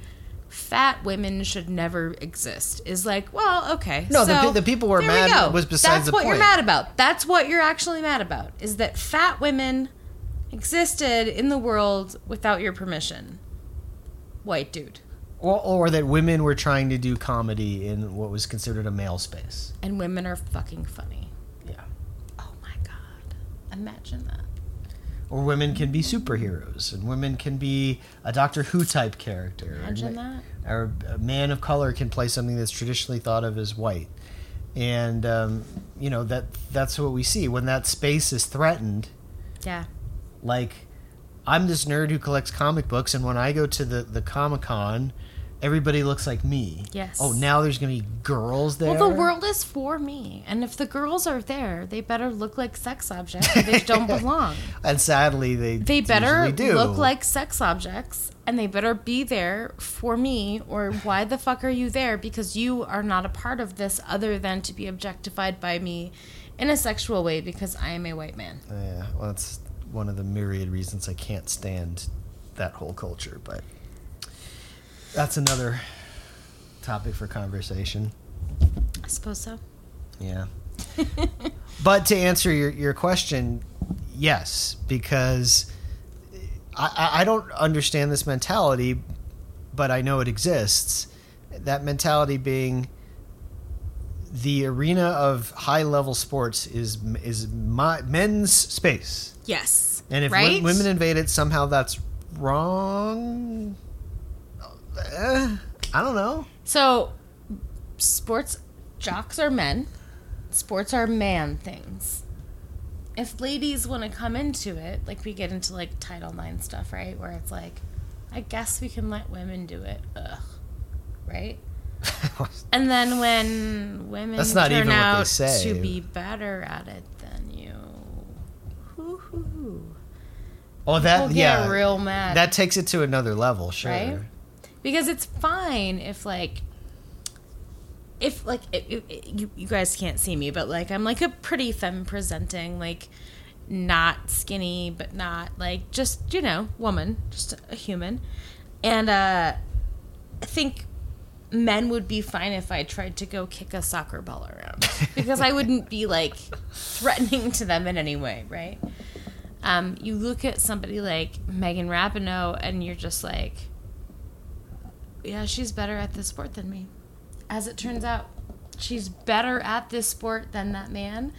"Fat women should never exist" is like, well, okay. No, the so pe- the people were we mad go. was besides That's the what you're mad about. That's what you're actually mad about. Is that fat women existed in the world without your permission? White dude. Or, or that women were trying to do comedy in what was considered a male space. And women are fucking funny. Yeah. Oh my god. Imagine that. Or women can be superheroes, and women can be a Doctor Who type character. Imagine and, that. Or a man of color can play something that's traditionally thought of as white. And um, you know that that's what we see when that space is threatened. Yeah. Like, I'm this nerd who collects comic books, and when I go to the the Comic Con, everybody looks like me. Yes. Oh, now there's gonna be girls there. Well, the world is for me, and if the girls are there, they better look like sex objects. They don't belong. and sadly, they They better look like sex objects, and they better be there for me. Or why the fuck are you there? Because you are not a part of this, other than to be objectified by me in a sexual way because I am a white man. Yeah, well, that's one of the myriad reasons I can't stand that whole culture, but that's another topic for conversation. I suppose so. Yeah. but to answer your, your question, yes, because I, I- don't understand this mentality, but I know it exists. That mentality being the arena of high level sports is is my, men's space. Yes. And if right? women invade it, somehow that's wrong. Eh, I don't know. So, sports jocks are men. Sports are man things. If ladies want to come into it, like we get into like Title IX stuff, right? Where it's like, I guess we can let women do it. Ugh. Right? And then when women That's not turn even what they out say. to be better at it than you, hoo-hoo. oh, that yeah, real mad. that takes it to another level. Sure. Right? Because it's fine if like if like it, it- it- you, you guys can't see me but like i'm like a pretty femme presenting like not skinny but not like just you know woman just a human. And uh i think men would be fine if i tried to go kick a soccer ball around because i wouldn't be like threatening to them in any way right? Um, you look at somebody like Megan Rapinoe and you're just like, yeah, she's better at this sport than me. As it turns out, she's better at this sport than that man.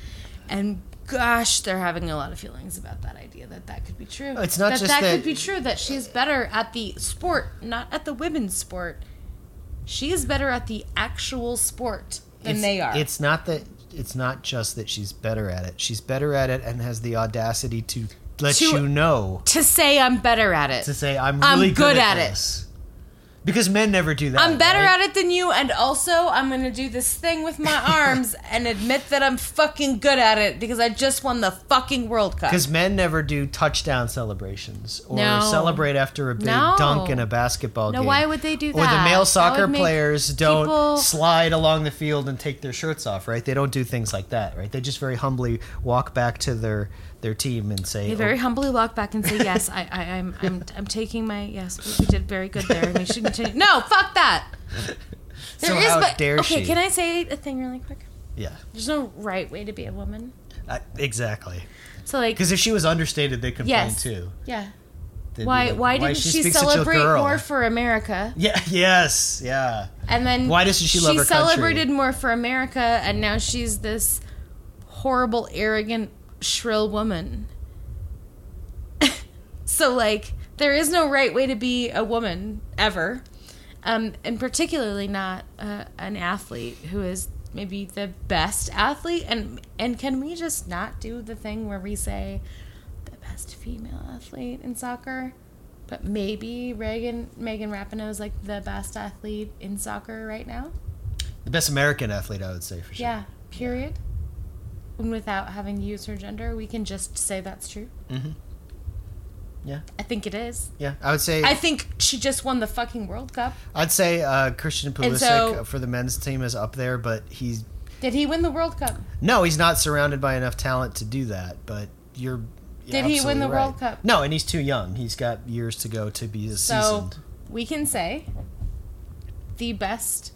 And gosh, they're having a lot of feelings about that idea that that could be true. It's not that just that, that- could be true that she's better at the sport, not at the women's sport. She is better at the actual sport than they are. It's not that. It's not just that she's better at it. She's better at it and has the audacity to let To- you know to say I'm better at it. to say I'm I'm really good at, at it. This." Because men never do that. I'm better right? at it than you, and also I'm gonna do this thing with my arms and admit that I'm fucking good at it because I just won the fucking World Cup. Because men never do touchdown celebrations or No. celebrate after a big No. dunk in a basketball No, game. No, why would they do that? Or the male soccer players don't people- slide along the field and take their shirts off, right? They don't do things like that, right? They just very humbly walk back to their their team and say, They "Oh, very humbly walk back and say, "Yes, I, I, I'm, I'm, I'm taking my yes. We, did very good there, and we should continue." No, fuck that. So how dare okay, she? can I say a thing really quick? "Yeah, There's no right way to be a woman. uh, exactly." So like, Because if she was understated, they'd complain yes, too. yeah. They'd Why, like, why didn't she, a celebrate more for America? Yeah. Yes. Yeah. And then Why doesn't she love her country? She celebrated more for America, and now she's this horrible, arrogant, shrill woman. so, like, there is no right way to be a woman ever, um, and particularly not uh, an athlete who is maybe the best athlete. And and can we just not do the thing where we say the best female athlete in soccer? But maybe Reagan Megan Rapinoe is like the best athlete in soccer right now. The best American athlete, I would say for sure. Yeah. Period. and without having to use her gender, we can just say that's true. Mm-hmm. Yeah, I think it is. yeah. I would say I think she just won the fucking World Cup. I'd say uh, Christian Pulisic so- for the men's team is up there, but he's Did he win the World Cup? no, he's not surrounded by enough talent to do that. But you're. you're Did he win the right. World Cup? No, and he's too young. He's got years to go to be So seasoned. we can say the best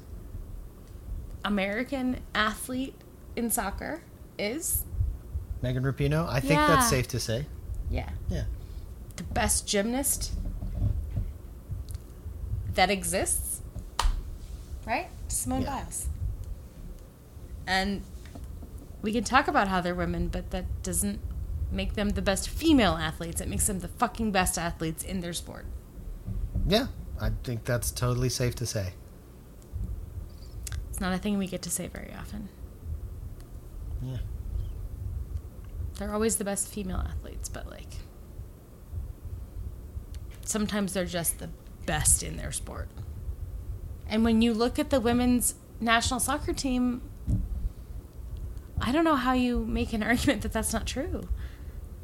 American athlete in soccer is Megan Rapinoe. I think Yeah. that's safe to say. yeah Yeah. the best gymnast that exists, right? Simone Yeah. Biles. And we can talk about how they're women, but that doesn't make them the best female athletes. It makes them the fucking best athletes in their sport. Yeah, I think that's totally safe to say. It's not a thing we get to say very often. Yeah. They're always the best female athletes, but like sometimes they're just the best in their sport. And when you look at the women's national soccer team, I don't know how you make an argument that that's not true,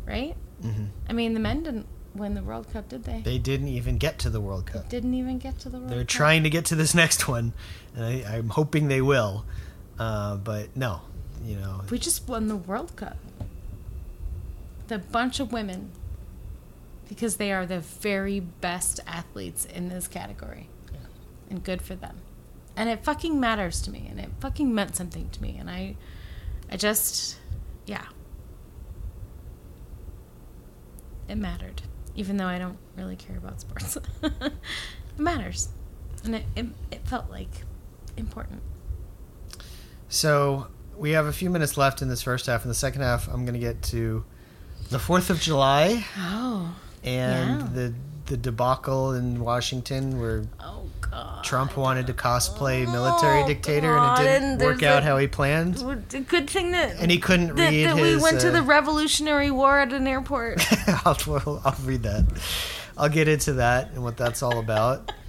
right? hmm I mean, the men didn't win the World Cup, did they? They didn't even get to the World Cup. didn't even get to the World They're Cup. trying to get to this next one, and I, I'm hoping they will. Uh, but no, you know, We just won the World Cup. The bunch of women, because they are the very best athletes in this category. And good for them. And it fucking matters to me. And it fucking meant something to me. And I, I just, yeah. It mattered. Even though I don't really care about sports. it matters. And it, it, it felt like important. so we have a few minutes left in this first half. In the second half, I'm going to get to the Fourth of July Oh. and Yeah. the the debacle in Washington where Oh, God. Trump wanted to cosplay military Oh, dictator God, and it didn't there's work out a- how he planned. Good thing that And he couldn't that, read that his. we went to uh, the Revolutionary War at an airport. I'll, well, I'll read that. I'll get into that and what that's all about.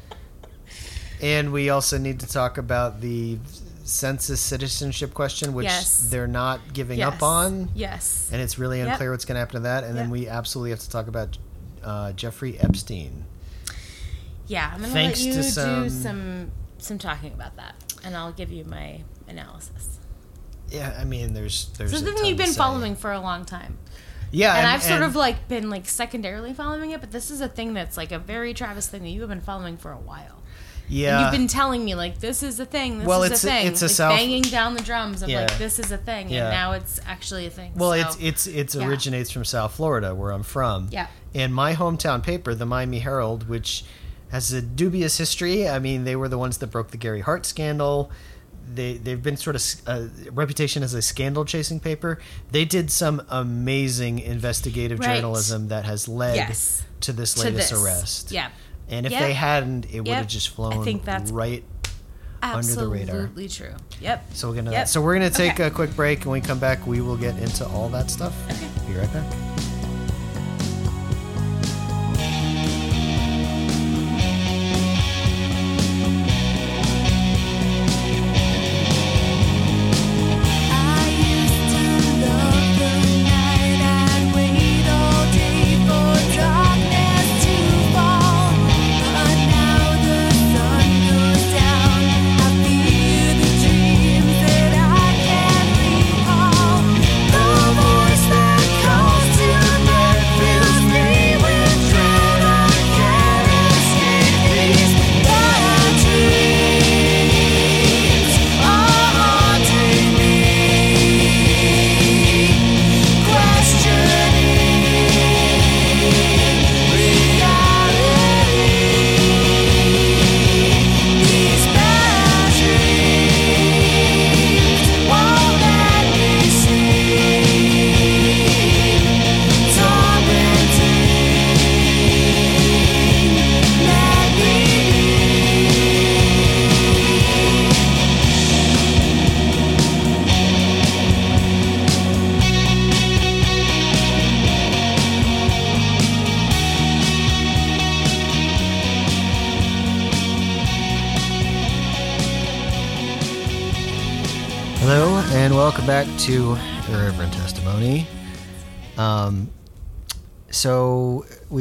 And we also need to talk about the census citizenship question, which Yes. they're not giving yes. up on. Yes. And it's really Yep. unclear what's going to happen to that. And then we absolutely have to talk about uh, Jeffrey Epstein. Yeah, I'm gonna Thanks let you to do some- some some talking about that, and I'll give you my analysis. Yeah, I mean, there's there's. So a the thing ton you've been following for a long time, Yeah, and, I've sort of like been like secondarily following it, but this is a thing that's like a very Travis thing that you have been following for a while. Yeah. And you've been telling me like this is a thing, this Well, is it's a thing, it's a like, self- banging down the drums of Yeah. like this is a thing, Yeah. and now it's actually a thing. Well, So, it's it's it's yeah. originates from South Florida, where I'm from. Yeah. And my hometown paper, the Miami Herald, which has a dubious history. I mean, they were the ones that broke the Gary Hart scandal. They they've been sort of a uh, reputation as a scandal chasing paper. They did some amazing investigative Right. journalism that has led Yes. to this to latest this. arrest. Yeah. And if Yep. they hadn't, it would have just I flown think that's right under the radar. Absolutely true. Yep. So we're gonna. Yep. So we're gonna take Okay. a quick break, and when we come back, we will get into all that stuff. Okay. Be right back.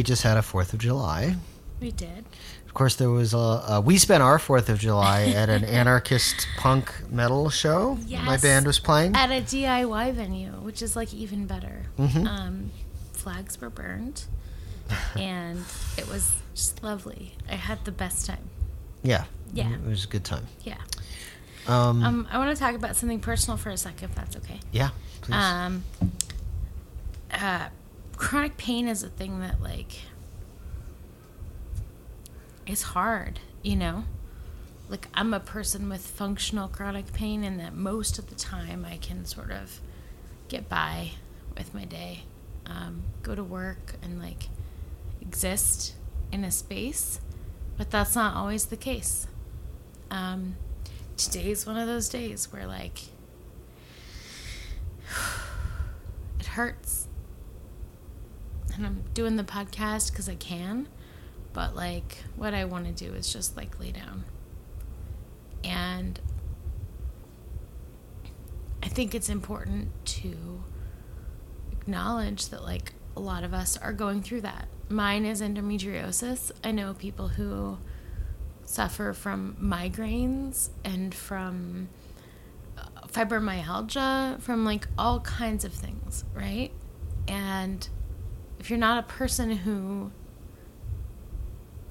Just had a Fourth of July. We did. Of course, there was a. Uh, we spent our Fourth of July at an anarchist punk metal show. My band was playing. At a DIY venue, which is like even better. Mhm. Um, flags were burned, and it was just lovely. I had the best time. yeah, Yeah. it was a good time. Yeah. Um, Um, I want to talk about something personal for a second, if that's okay. yeah, please. Um, uh, chronic pain is a thing that like is hard, you know. Like I'm a person with functional chronic pain, and that most of the time I can sort of get by with my day, um, go to work, and like exist in a space, but that's not always the case. Um, today is one of those days where like it hurts. And I'm doing the podcast because I can, but like what I want to do is just like lay down. And I think it's important to acknowledge that like a lot of us are going through that. Mine is endometriosis. I know people who suffer from migraines and from uh, fibromyalgia, from like all kinds of things, right? And if you're not a person who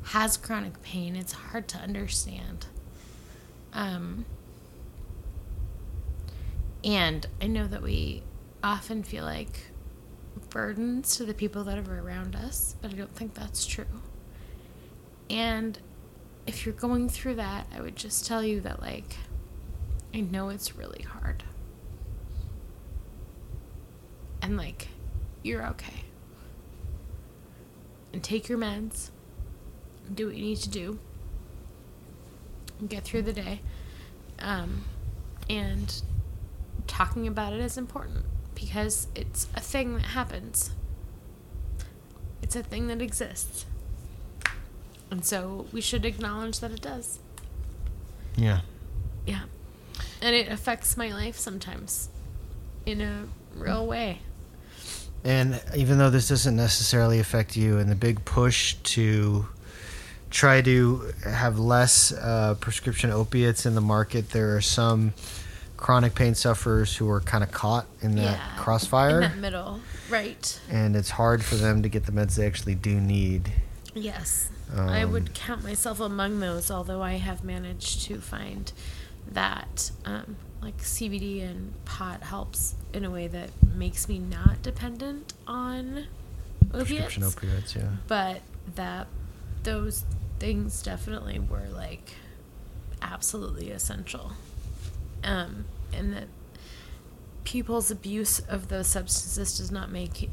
has chronic pain, it's hard to understand. Um, and I know that we often feel like burdens to the people that are around us, but I don't think that's true. And if you're going through that, I would just tell you that, like, I know it's really hard. And, like, you're okay. And take your meds, and do what you need to do, and get through the day. Um, and talking about it is important because it's a thing that happens, it's a thing that exists. And so we should acknowledge that it does. yeah. Yeah. And it affects my life sometimes in a real way. And even though this doesn't necessarily affect you, and the big push to try to have less uh, prescription opiates in the market, there are some chronic pain sufferers who are kind of caught in that yeah. crossfire, In that middle. Right. and it's hard for them to get the meds they actually do need. Yes. I Um, would count myself among those, although I have managed to find that um, like CBD and pot helps in a way that makes me not dependent on opiates. Prescription opioids, yeah. but that those things definitely were like absolutely essential um, and that people's abuse of those substances does not make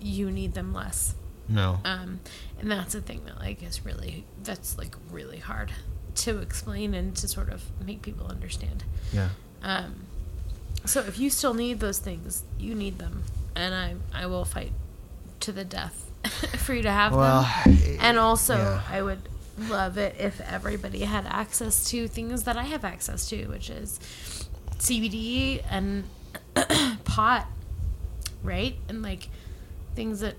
you need them less No. um, and that's a thing that like is really that's like really hard to explain and to sort of make people understand yeah. um, so if you still need those things, you need them, and I I will fight to the death for you to have Well, them. And also, yeah. I would love it if everybody had access to things that I have access to, which is CBD and pot, right? And like things that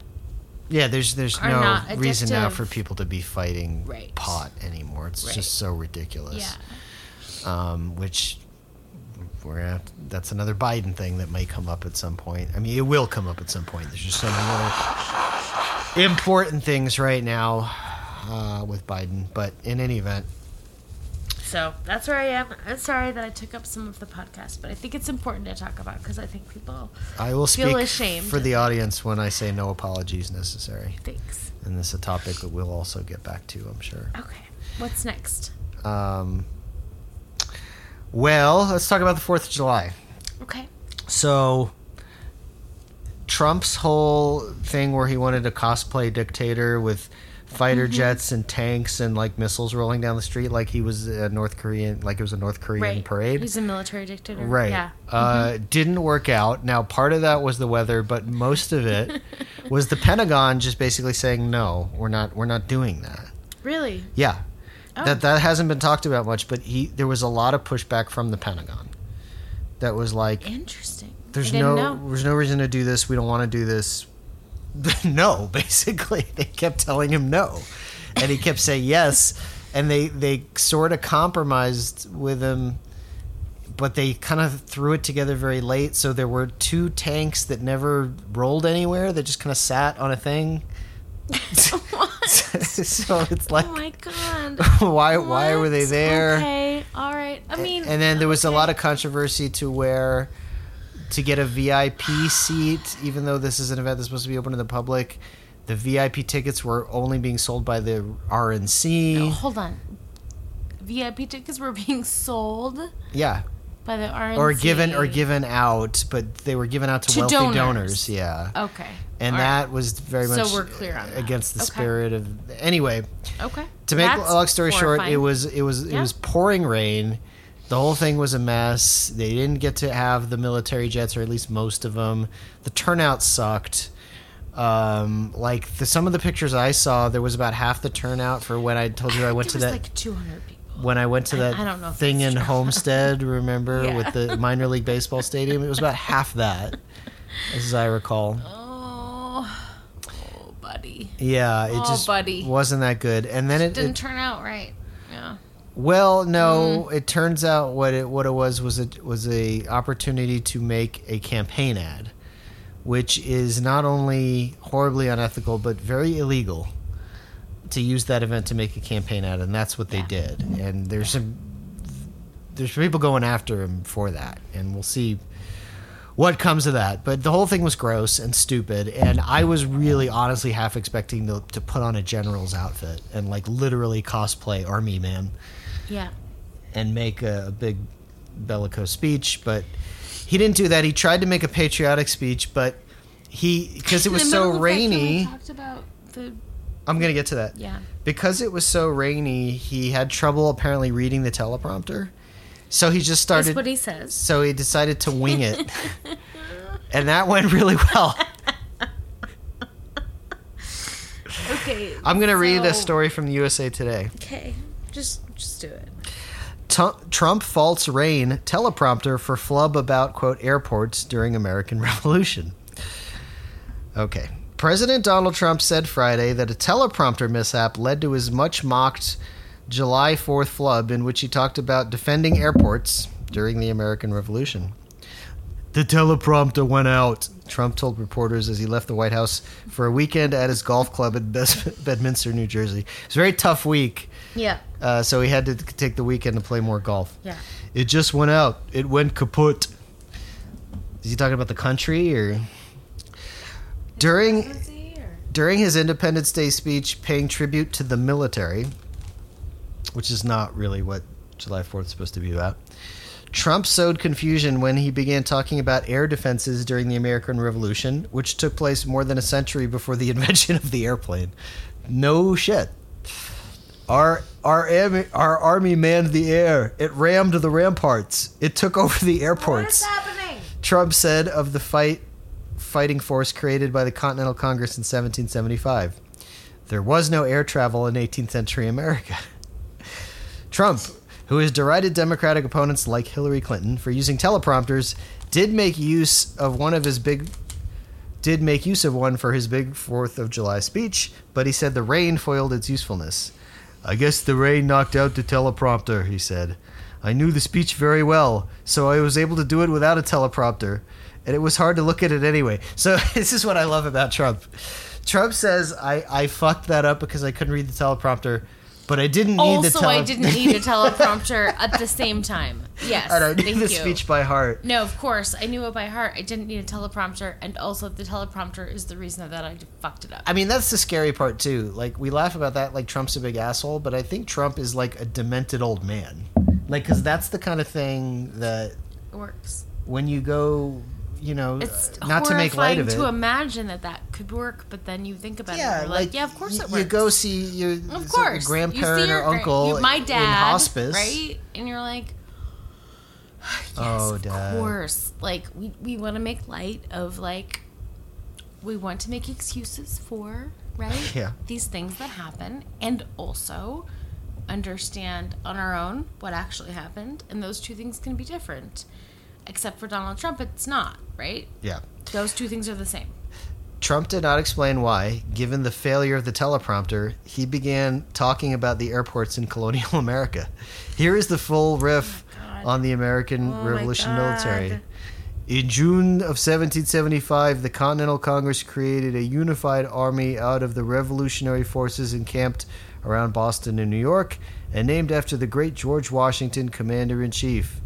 Yeah, there's there's Are no not reason now addictive. for people to be fighting Right. pot anymore. It's Right. just so ridiculous. yeah, um, which we're gonna have to- that's another Biden thing that may come up at some point. I mean, it will come up at some point. There's just so many other important things right now uh, with Biden, but in any event, So that's where I am. I'm sorry that I took up some of the podcast, but I think it's important to talk about because I think people I will Feel speak ashamed. for the audience when I say no apologies necessary. Thanks. And this is a topic that we'll also get back to, I'm sure. Okay, what's next? Um, well, let's talk about the Fourth of July. Okay. So Trump's whole thing where he wanted to cosplay dictator with fighter Mm-hmm. jets and tanks and like missiles rolling down the street like he was a North Korean like it was a North Korean Right. parade. He's a military dictator. Right. Yeah. Uh, Didn't work out. Now, part of that was the weather, but most of it was the Pentagon just basically saying, "No, we're not. We're not doing that." Really? Oh. That that hasn't been talked about much, but he there was a lot of pushback from the Pentagon. that was like, Interesting. "There's no, know. there's no reason to do this. We don't want to do this." no, basically, they kept telling him no, and he kept saying yes, and they they sort of compromised with him, but they kind of threw it together very late. So there were two tanks that never rolled anywhere. That just kind of sat on a thing. so it's oh like, Oh my god. why why were they there? Okay, all right. I mean, and then there was a lot of controversy to where to get a VIP seat, even though this is an event that's supposed to be open to the public, the VIP tickets were only being sold by the RNC. Hold on. VIP tickets were being sold Yeah, by the RNC. or given or given out, but they were given out to, To wealthy donors. donors. Yeah, Okay. and all that right. was very much So we're clear on that. against the Okay. spirit of. Anyway, Okay. to make That's a long story short, it was it was it Yeah. was pouring rain. The whole thing was a mess. They didn't get to have the military jets, or at least most of them. The turnout sucked. Um, like the, some of the pictures I saw, there was about half the turnout for when I told you I went there to was that like 200 people. when I went to that I don't know thing in true. Homestead. Remember Yeah. with the minor league baseball stadium? It was about half that, as I recall. Oh, oh, buddy. Yeah, it Oh, just buddy. wasn't that good. And then it, Didn't it turn out right. Well, no. Mm. It turns out what it what it was was a was a opportunity to make a campaign ad, which is not only horribly unethical but very illegal. To use that event to make a campaign ad, and that's what they Yeah. did. And there's some there's people going after him for that, and we'll see what comes of that. But the whole thing was gross and stupid, and I was really honestly half expecting to, to put on a general's outfit and like literally cosplay army man Yeah. and make a, a big bellicose speech, but he didn't do that. He tried to make a patriotic speech, but he because it was so middle of that, can we rainy. talked about the I'm gonna get to that. yeah. Because it was so rainy, he had trouble apparently reading the teleprompter, so he just started. That's what he says. so he decided to wing it, and that went really well. Okay. I'm gonna read a story from the USA Today. Okay. Just just do it. Trump faults rain teleprompter for flub about quote airports during American Revolution. Okay. President Donald Trump said Friday that a teleprompter mishap led to his much mocked July 4th flub in which he talked about defending airports during the American Revolution. The teleprompter went out, Trump told reporters as he left the White House for a weekend at his golf club in Bedminster, New Jersey. It was a very tough week, Yeah. uh, so he had to take the weekend to play more golf. Yeah. It just went out. It went kaput. Is he talking about the country or during during his Independence Day speech paying tribute to the military, which is not really what July 4th is supposed to be about. Trump sowed confusion when he began talking about air defenses during the American Revolution, which took place more than a century before the invention of the airplane. No shit. Our our army, our army manned the air. It rammed the ramparts. It took over the airports. happening? Trump said of the fight fighting force created by the Continental Congress in 1775. There was no air travel in 18th century America. Trump, who has derided Democratic opponents like Hillary Clinton for using teleprompters, did make use of one of his big did make use of one for his big 4th of July speech, but he said the rain foiled its usefulness. I guess the rain knocked out the teleprompter, he said. I knew the speech very well, so I was able to do it without a teleprompter, and it was hard to look at it anyway. So this is what I love about Trump. Trump says I, I fucked that up because I couldn't read the teleprompter, but I didn't need the Also, tele- I didn't need a teleprompter at the same time. Yes. I knew thank the you. speech by heart. No, of course. I knew it by heart. I didn't need a teleprompter, and also the teleprompter is the reason that I fucked it up. I mean, that's the scary part too. Like we laugh about that, like Trump's a big asshole, but I think Trump is like a demented old man. Like, because that's the kind of thing that It works. when you go, you know, It's uh, not to make light of it. to imagine that that could work, but then you think about it, yeah, and you're like, yeah, of course y- it works. You go see your of course, grandparent you or uncle, my dad, in hospice, right? And you're like, yes, Oh, of Dad. course. Like we we want to make light of like we want to make excuses for right Yeah. these things that happen, and also understand on our own what actually happened, and those two things can be different. Except for Donald Trump, it's not, right? Yeah. Those two things are the same. Trump did not explain why. Given the failure of the teleprompter, he began talking about the airports in colonial America. Here is the full riff oh God. on the American Oh Revolution military. In June of 1775, the Continental Congress created a unified army out of the revolutionary forces encamped around Boston and New York and named after the great George Washington, Commander in Chief.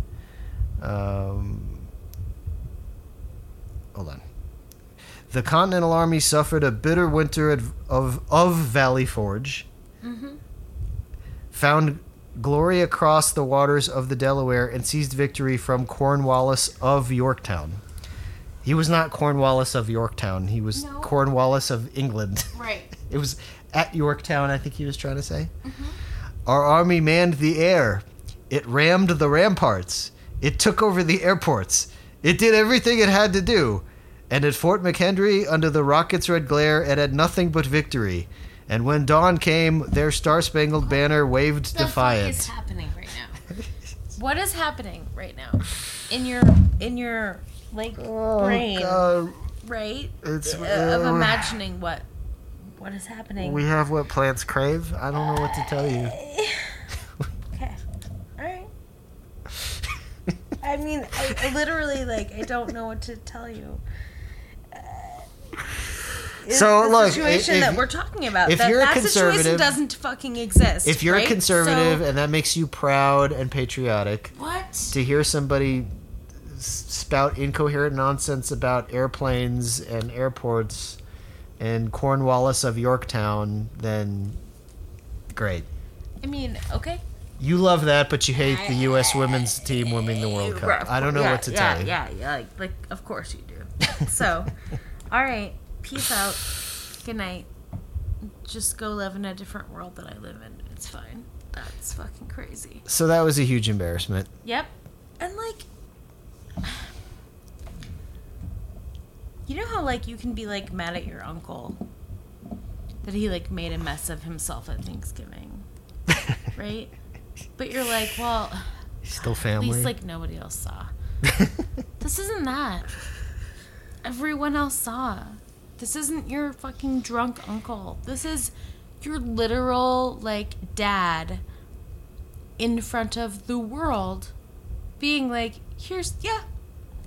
Um, hold on. The Continental Army suffered a bitter winter at, of, of Valley Forge, found glory across the waters of the Delaware, and seized victory from Cornwallis of Yorktown. He was not Cornwallis of Yorktown. He was No. Cornwallis of England. Right. It was at Yorktown, I think he was trying to say. Our army manned the air. It rammed the ramparts. It took over the airports. It did everything it had to do. And at Fort McHenry, under the rocket's red glare, it had nothing but victory. And when dawn came, their star spangled banner waved The fuck is defiant. happening right now? what is happening right now in your in your like brain, Oh, God. right? It's- Uh, of uh, imagining what what is happening. We have what plants crave. I don't know what to tell you. okay, all right. I I, literally like I don't know what to tell you. Uh, So, the look, situation if- that we're talking about. if that, you're a that situation conservative- doesn't fucking exist. If you're right? a conservative So- and that makes you proud and patriotic, what? to hear somebody spout incoherent nonsense about airplanes and airports and Cornwallis of Yorktown, then great. I mean, okay. You love that, but you hate the U.S. women's team winning the World Right, Cup. I don't know yeah, what to yeah, tell you. Yeah, yeah, like, like, of course you do. So, all right, peace out. Good night. Just go live in a different world that I live in. It's fine. That's fucking crazy. So that was a huge embarrassment. Yep. And like, you know how like you can be like mad at your uncle that he like made a mess of himself at Thanksgiving, right? But you're like, well, Still family. at least like nobody else saw. This isn't that. Everyone else saw. This isn't your fucking drunk uncle. This is your literal, like, dad in front of the world being like, here's, yeah.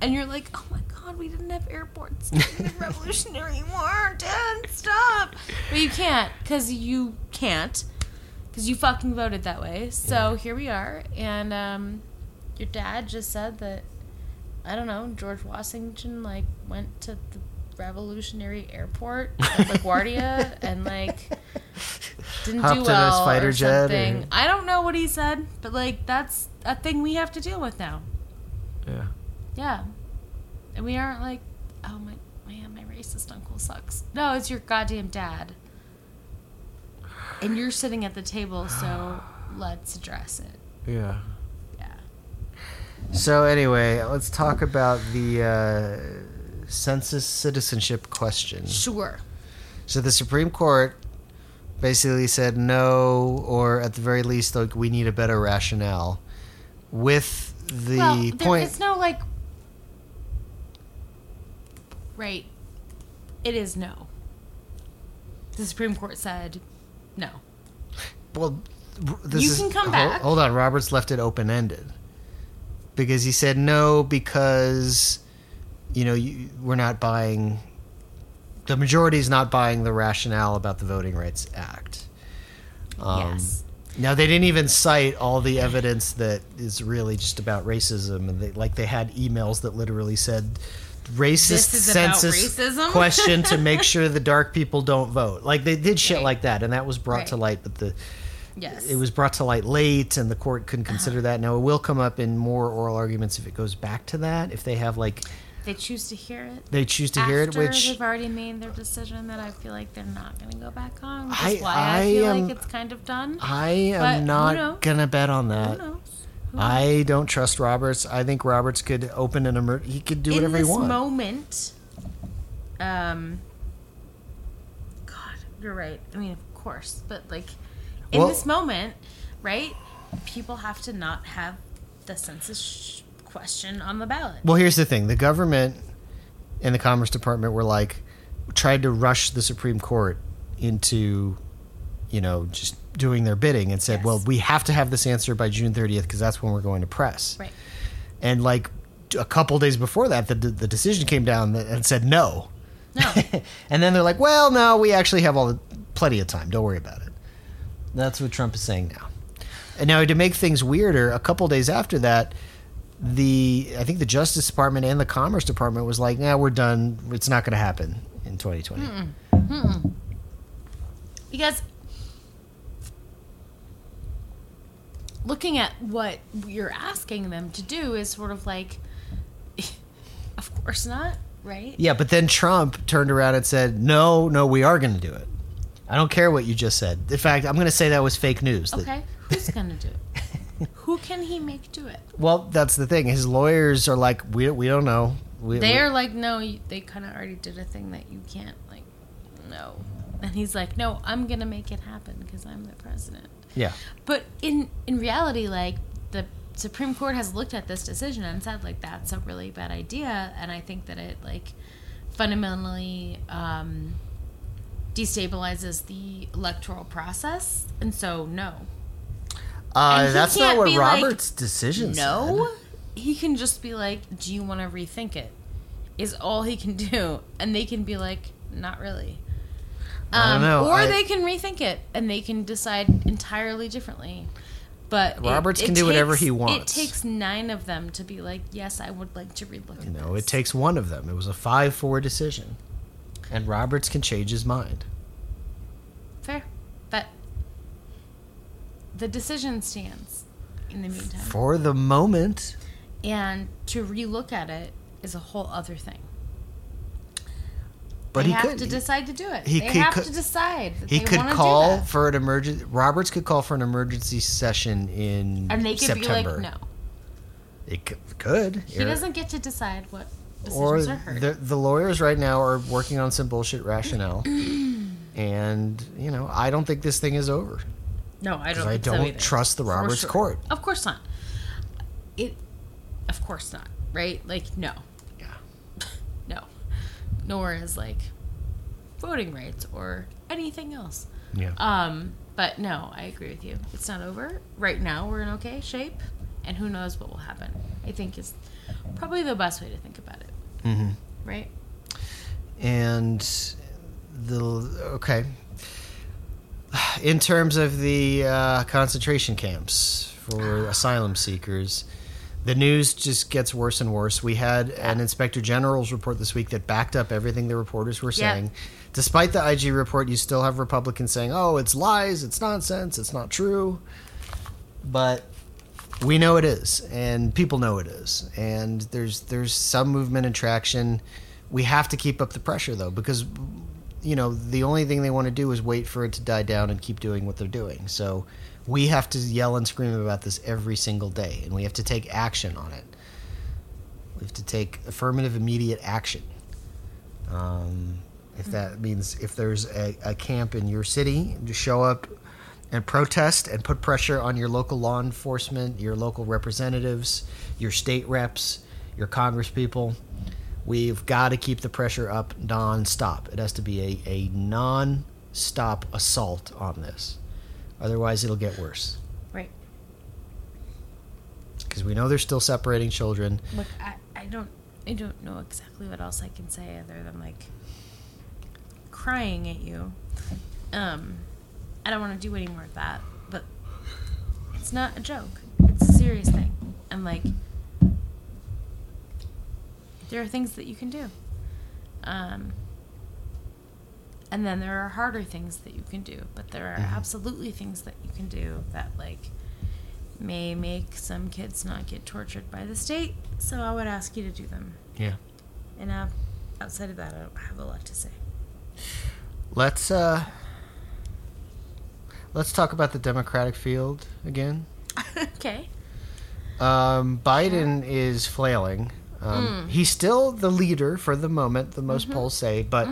And you're like, oh my god, we didn't have airports during the Revolutionary War. Dad, stop. But you can't, because you can't. Because you fucking voted that way. So here we are. And, um, your dad just said that I don't know George Washington like went to the Revolutionary Airport at LaGuardia and like didn't Hopped do well fighter or jet something. or- I don't know what he said, but like that's a thing we have to deal with now. yeah. Yeah, and we aren't like, oh my man, my racist uncle sucks. No, it's your goddamn dad, and you're sitting at the table, so let's address it. Yeah. Yeah. So anyway, let's talk about the uh, census citizenship question. Sure. So the Supreme Court basically said no, or at the very least, like we need a better rationale. With the well, there point, is no like. Right. It is no. The Supreme Court said no. well, this You is, can come back. Hold on, Roberts left it open ended because he said no because you know you, we're not buying. The majority is not buying the rationale about the Voting Rights Act. Um, yes. Now they didn't even cite all the evidence that is really just about racism, and they, like they had emails that literally said racist This is about census question to make sure the dark people don't vote. Like they did shit Right. like that, and that was brought to light, but the Yes. it was brought to light late, and the court couldn't consider uh-huh. that. Now it will come up in more oral arguments if it goes back to that. If they have like They choose to hear it. they choose to hear it, which they've already made their decision that I feel like they're not going to go back on, which I- is why I, I feel am- like it's kind of done. I am who not knows? gonna bet on that. I don't trust Roberts. I think Roberts could open an emer- he could do in whatever he wants. In this moment, um, God, you're right. I mean, of course, but like in Well- this moment, right? People have to not have the census sh- question on the ballot. Well, here's the thing: the government and the Commerce Department were like tried to rush the Supreme Court into, you know, just doing their bidding, and said, Yes. "Well, we have to have this answer by June 30th because that's when we're going to press." Right. And like a couple days before that, the the decision came down and said no. No. and then they're like, "Well, no, we actually have all the, plenty of time. Don't worry about it." That's what Trump is saying now. And now to make things weirder, a couple days after that, the I think the Justice Department and the Commerce Department was like, "Nah, we're done. It's not going to happen in 2020." because looking at what you're asking them to do is sort of like of course not right Yeah, but then Trump turned around and said, "No, no, we are going to do it. I don't care what you just said. In fact, I'm going to say that was fake news." okay who's gonna do it who can he make do it well, that's the thing. His lawyers are like, "We we don't know." We, they're like no you, they kind of already did a thing that you can't like no and he's like no i'm gonna make it happen because i'm the president yeah. But in in reality, like the Supreme Court has looked at this decision and said like that's a really bad idea, and I think that it like fundamentally um, destabilizes the electoral process, and so no, Uh, And that's not what be like, Robert's decision no. said. He can just be like, "Do you want to rethink it?" Is all he can do, and they can be like, "Not really." Um. Or I- they can rethink it and they can decide entirely differently. But Roberts it can do whatever he wants. It takes nine of them to be like, yes, I would like to relook at No, this. it takes one of them. It was a five-four decision, and Roberts can change his mind. fair, but the decision stands in the meantime, For the moment, and to relook at it is a whole other thing. But they he have could. to decide to do it. he they could- have could- to decide. He could call for an emergency. Roberts could call for an emergency session in and they could September. be like, no. It could. He doesn't get to decide what or decisions are heard. the the lawyers right now are working on some bullshit rationale, and you know I don't think this thing is over. no, I don't. I don't either. trust the Roberts sure. court. Of course not. It. Of course not. Right? Like no. Nor is like voting rights or anything else. Yeah. Um. But no, I agree with you. It's not over. Right now, we're in okay shape, and who knows what will happen. I think is probably the best way to think about it. hmm Right? and the okay in terms of the uh, concentration camps for asylum seekers the news just gets worse and worse. We had an inspector general's report this week that backed up everything the reporters were saying. Despite the ig report you still have republicans saying oh it's lies it's nonsense it's not true. But we know it is and people know it is and there's there's some movement and traction. We have to keep up the pressure though because you know the only thing they want to do is wait for it to die down and keep doing what they're doing. So we have to yell and scream about this every single day and we have to take action on it we have to take affirmative immediate action um, if that means if there's a, a camp in your city to show up and protest and put pressure on your local law enforcement, your local representatives, your state reps, your congresspeople. We've got to keep the pressure up non-stop. It has to be a, a non-stop assault on this. Otherwise, it'll get worse. Right. Because we know they're still separating children. Look, I, I don't I don't know exactly what else I can say other than like crying at you. Um, I don't want to do any more of that, but it's not a joke. It's a serious thing, and like there are things that you can do. Um, and then there are harder things that you can do, but there are absolutely things that you can do that like may make some kids not get tortured by the state. So I would ask you to do them. Yeah. And uh, outside of that, I don't have a lot to say. Let's uh let's talk about the Democratic field again. okay. Um, Biden is flailing. Um, He's still the leader for the moment, the most polls say, but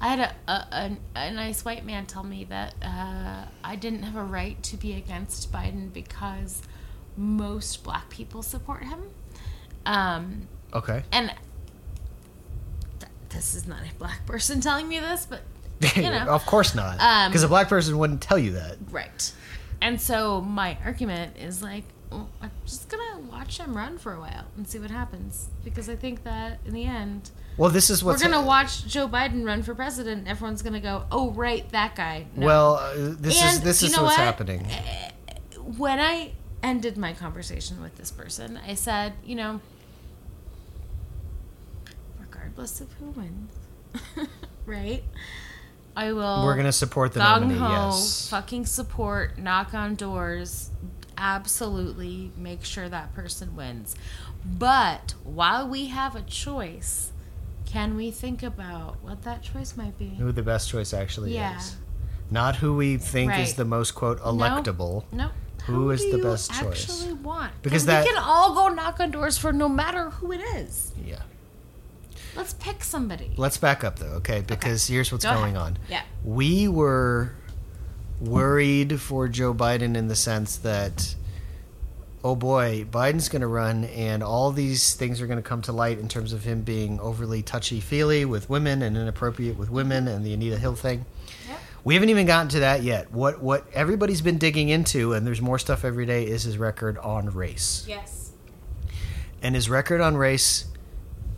I had a, a, a, a nice white man tell me that uh, I didn't have a right to be against Biden because most black people support him. Um, Okay. and th- this is not a black person telling me this, but you know, of course not. Um, Because a black person wouldn't tell you that. right. And so my argument is like, well, I'm just gonna watch him run for a while and see what happens because I think that in the end Well, this is what's we're gonna watch Joe Biden run for president. and Everyone's gonna go, "Oh, right, that guy." No. Well, uh, this is this is what's what? happening. when I ended my conversation with this person, I said, you know, regardless of who wins, right? I will. We're gonna support the nominee. ho, Yes. fucking support, knock on doors, absolutely make sure that person wins. But while we have a choice, can we think about what that choice might be? Who the best choice actually Yeah. is. Not who we think is the most quote electable. No. Who is do the best choice? Actually, want Because that- we can all go knock on doors for no matter who it is. Yeah. Let's pick somebody. Let's back up though, okay? Because here's what's Go going ahead. on. Yeah. We were worried for Joe Biden in the sense that oh boy, Biden's going to run and all these things are going to come to light in terms of him being overly touchy-feely with women and inappropriate with women and the Anita Hill thing. Yep. We haven't even gotten to that yet. What what everybody's been digging into and there's more stuff every day is his record on race. Yes. And his record on race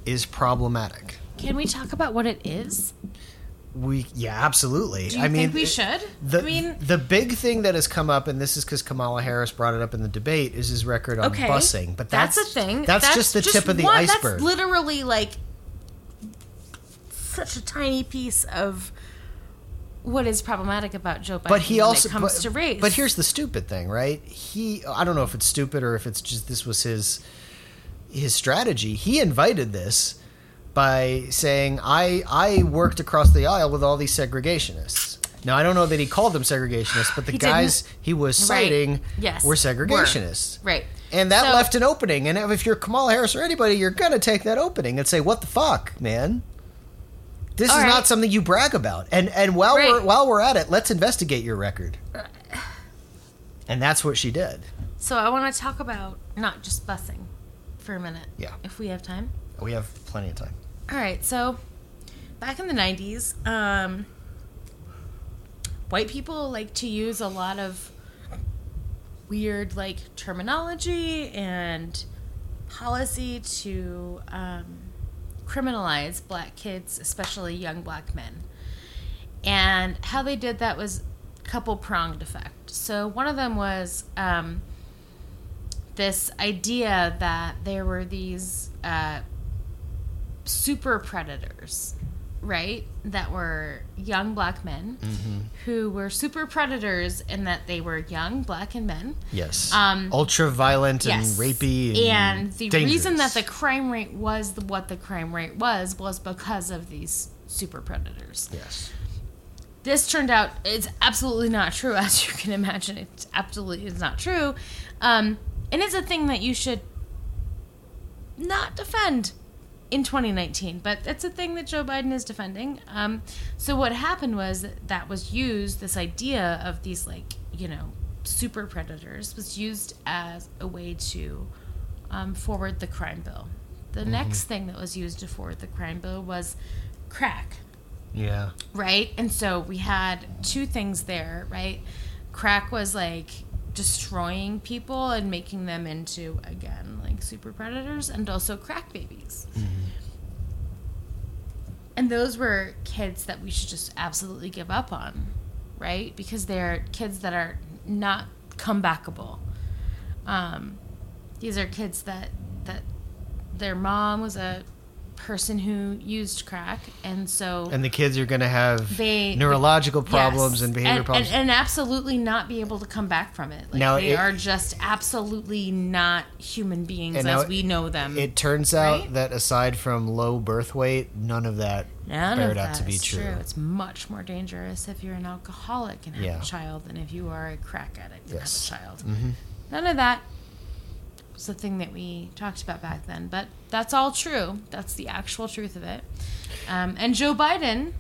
is problematic. Can we talk about what it is? We yeah, absolutely. Do you I mean, think we should? The, I mean, the big thing that has come up, and this is because Kamala Harris brought it up in the debate, is his record on okay, busing. But that's, a thing. That's, just the tip of the one- iceberg. That's literally like such a tiny piece of what is problematic about Joe Biden but he when also it comes but, to race. But here's the stupid thing, right? He I don't know if it's stupid or if it's just this was his his strategy. He invited this by saying I I worked across the aisle with all these segregationists. Now I don't know that he called them segregationists, but the He guys didn't. he was Right. citing Yes. were segregationists. right. And that So- left an opening. And if you're Kamala Harris or anybody, you're going to take that opening and say, "What the fuck, man? This is right. not something you brag about." And and while we're while we're at it, let's investigate your record. Uh, and that's what she did. So I want to talk about not just busing for a minute. Yeah. If we have time. We have plenty of time. All right, so back in the 90s, um, white people like to use a lot of weird like terminology and policy to um, criminalize black kids, especially young black men. And how they did that was couple pronged effect. So one of them was um, this idea that there were these uh, super predators, right? That were young black men who were super predators in that they were young black and men. Yes. Um, Ultra violent and Yes. rapey. And, And the reason that the crime rate was the, what the crime rate was was because of these super predators. yes. This turned out it's absolutely not true, as you can imagine. It's absolutely is not true, um, and it's a thing that you should not defend in 2019. But that's a thing that Joe Biden is defending. Um, so what happened was that, that was used. This idea of these like you know super predators was used as a way to um, forward the crime bill. The next thing that was used to forward the crime bill was crack Yeah. right? And so we had two things there, right? Crack was like destroying people and making them into again like super predators and also crack babies. And those were kids that we should just absolutely give up on, right? Because they're kids that are not comebackable. Um, these are kids that that their mom was a person who used crack, and so And the kids are going to have They- neurological problems Yes. and behavior problems. and, and absolutely not be able to come back from it. Like Now, they it- are just absolutely not human beings as we know them. it turns out Right? that aside from low birth weight, none of that None of out to be is true. It's much more dangerous if you're an alcoholic and have Yeah. a child than if you are a crack addict and Yes. have a child. Mhm. None of that was the thing that we talked about back then, but that's all true. That's the actual truth of it. Um, and Joe Biden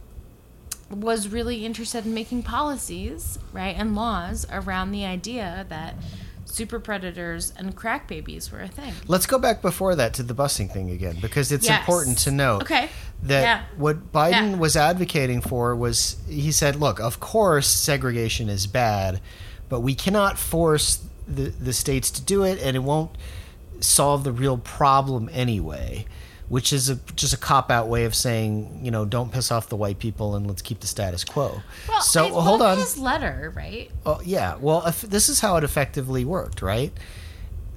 was really interested in making policies, right, and laws around the idea that super predators and crack babies were a thing. Let's go back before that to the busing thing again because it's Yes. important to note Okay. that Yeah. what Biden Yeah. was advocating for was he said, look, of course segregation is bad, but we cannot force the, the states to do it and it won't solve the real problem anyway. Which is a, just a cop out way of saying, you know, don't piss off the white people and let's keep the status quo. Well, so I hold on. His letter, right? Oh, yeah. Well, if, this is how it effectively worked, right?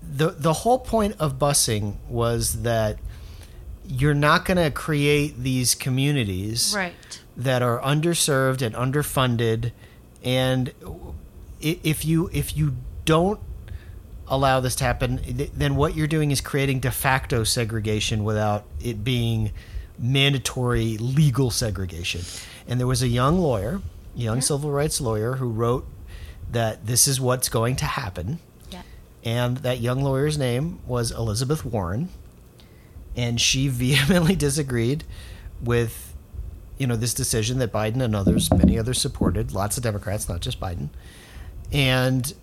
The the whole point of busing was that you're not going to create these communities Right. that are underserved and underfunded and if you if you don't allow this to happen th- then what you're doing is creating de facto segregation without it being mandatory legal segregation and there was a young lawyer young civil rights lawyer who wrote that this is what's going to happen Yeah. and that young lawyer's name was Elizabeth Warren, and she vehemently disagreed with, you know, this decision that Biden and others, many others, supported. Lots of Democrats, not just Biden, and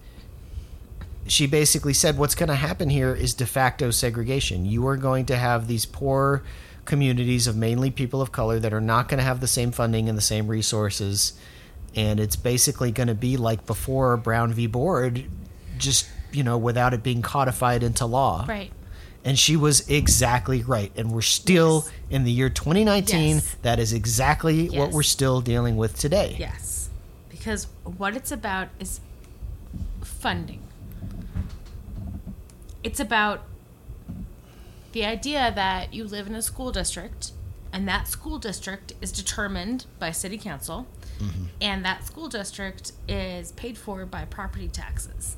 she basically said, "What's going to happen here is de facto segregation. You are going to have these poor." communities of mainly people of color that are not going to have the same funding and the same resources and it's basically going to be like before Brown v. Board, just you know, without it being codified into law. Right. And she was exactly right. And we're still Yes. in the year 2019. Yes. That is exactly what we're still dealing with today. Yes. Because what it's about is funding. It's about the idea that you live in a school district and that school district is determined by city council and that school district is paid for by property taxes.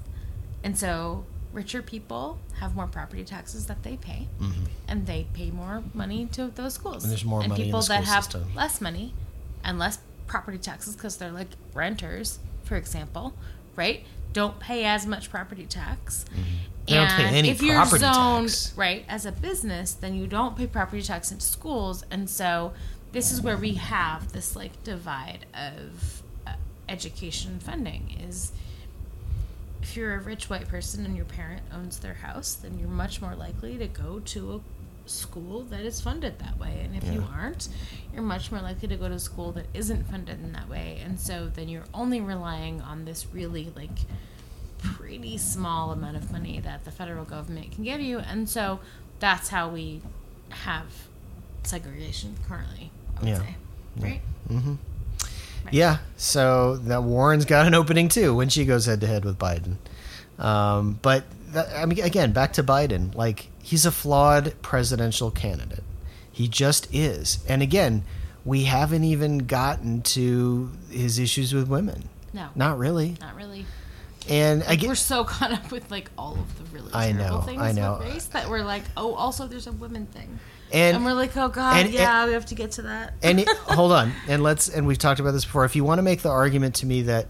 And so richer people have more property taxes that they pay and they pay more money to those schools. And there's more money in people that have system. less money and less property taxes because they're like renters, for example, right? Don't pay as much property tax. Mm-hmm. They don't pay And any if you're property zoned tax. right as a business, then you don't pay property tax into schools, and so this is where we have this like divide of uh, education funding is if you're a rich white person and your parent owns their house, then you're much more likely to go to a school that is funded that way. And if you aren't, you're much more likely to go to a school that isn't funded in that way. And so then you're only relying on this really like pretty small amount of money that the federal government can give you. And so that's how we have segregation currently, I would Yeah. say. Right? Yeah. So that Warren's got an opening too when she goes head to head with Biden. Um, but that, I mean, again, back to Biden. Like he's a flawed presidential candidate. He just is. And again, we haven't even gotten to his issues with women. No. Not really. Not really. And Like, again, we're so caught up with like all of the really I terrible know, things I know. with race that we're like, oh, also there's a women thing, and and, we're like, oh god, and- yeah, we have to get to that. and it, hold on and let's and we've talked about this before if you want to make the argument to me that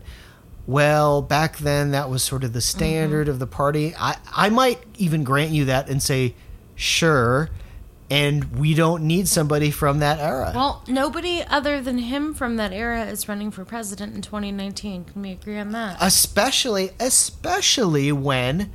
well back then that was sort of the mm-hmm. standard of the party i i might even grant you that and say sure and we don't need somebody from that era well, nobody other than him from that era is running for president in 2019. Can we agree on that? especially especially when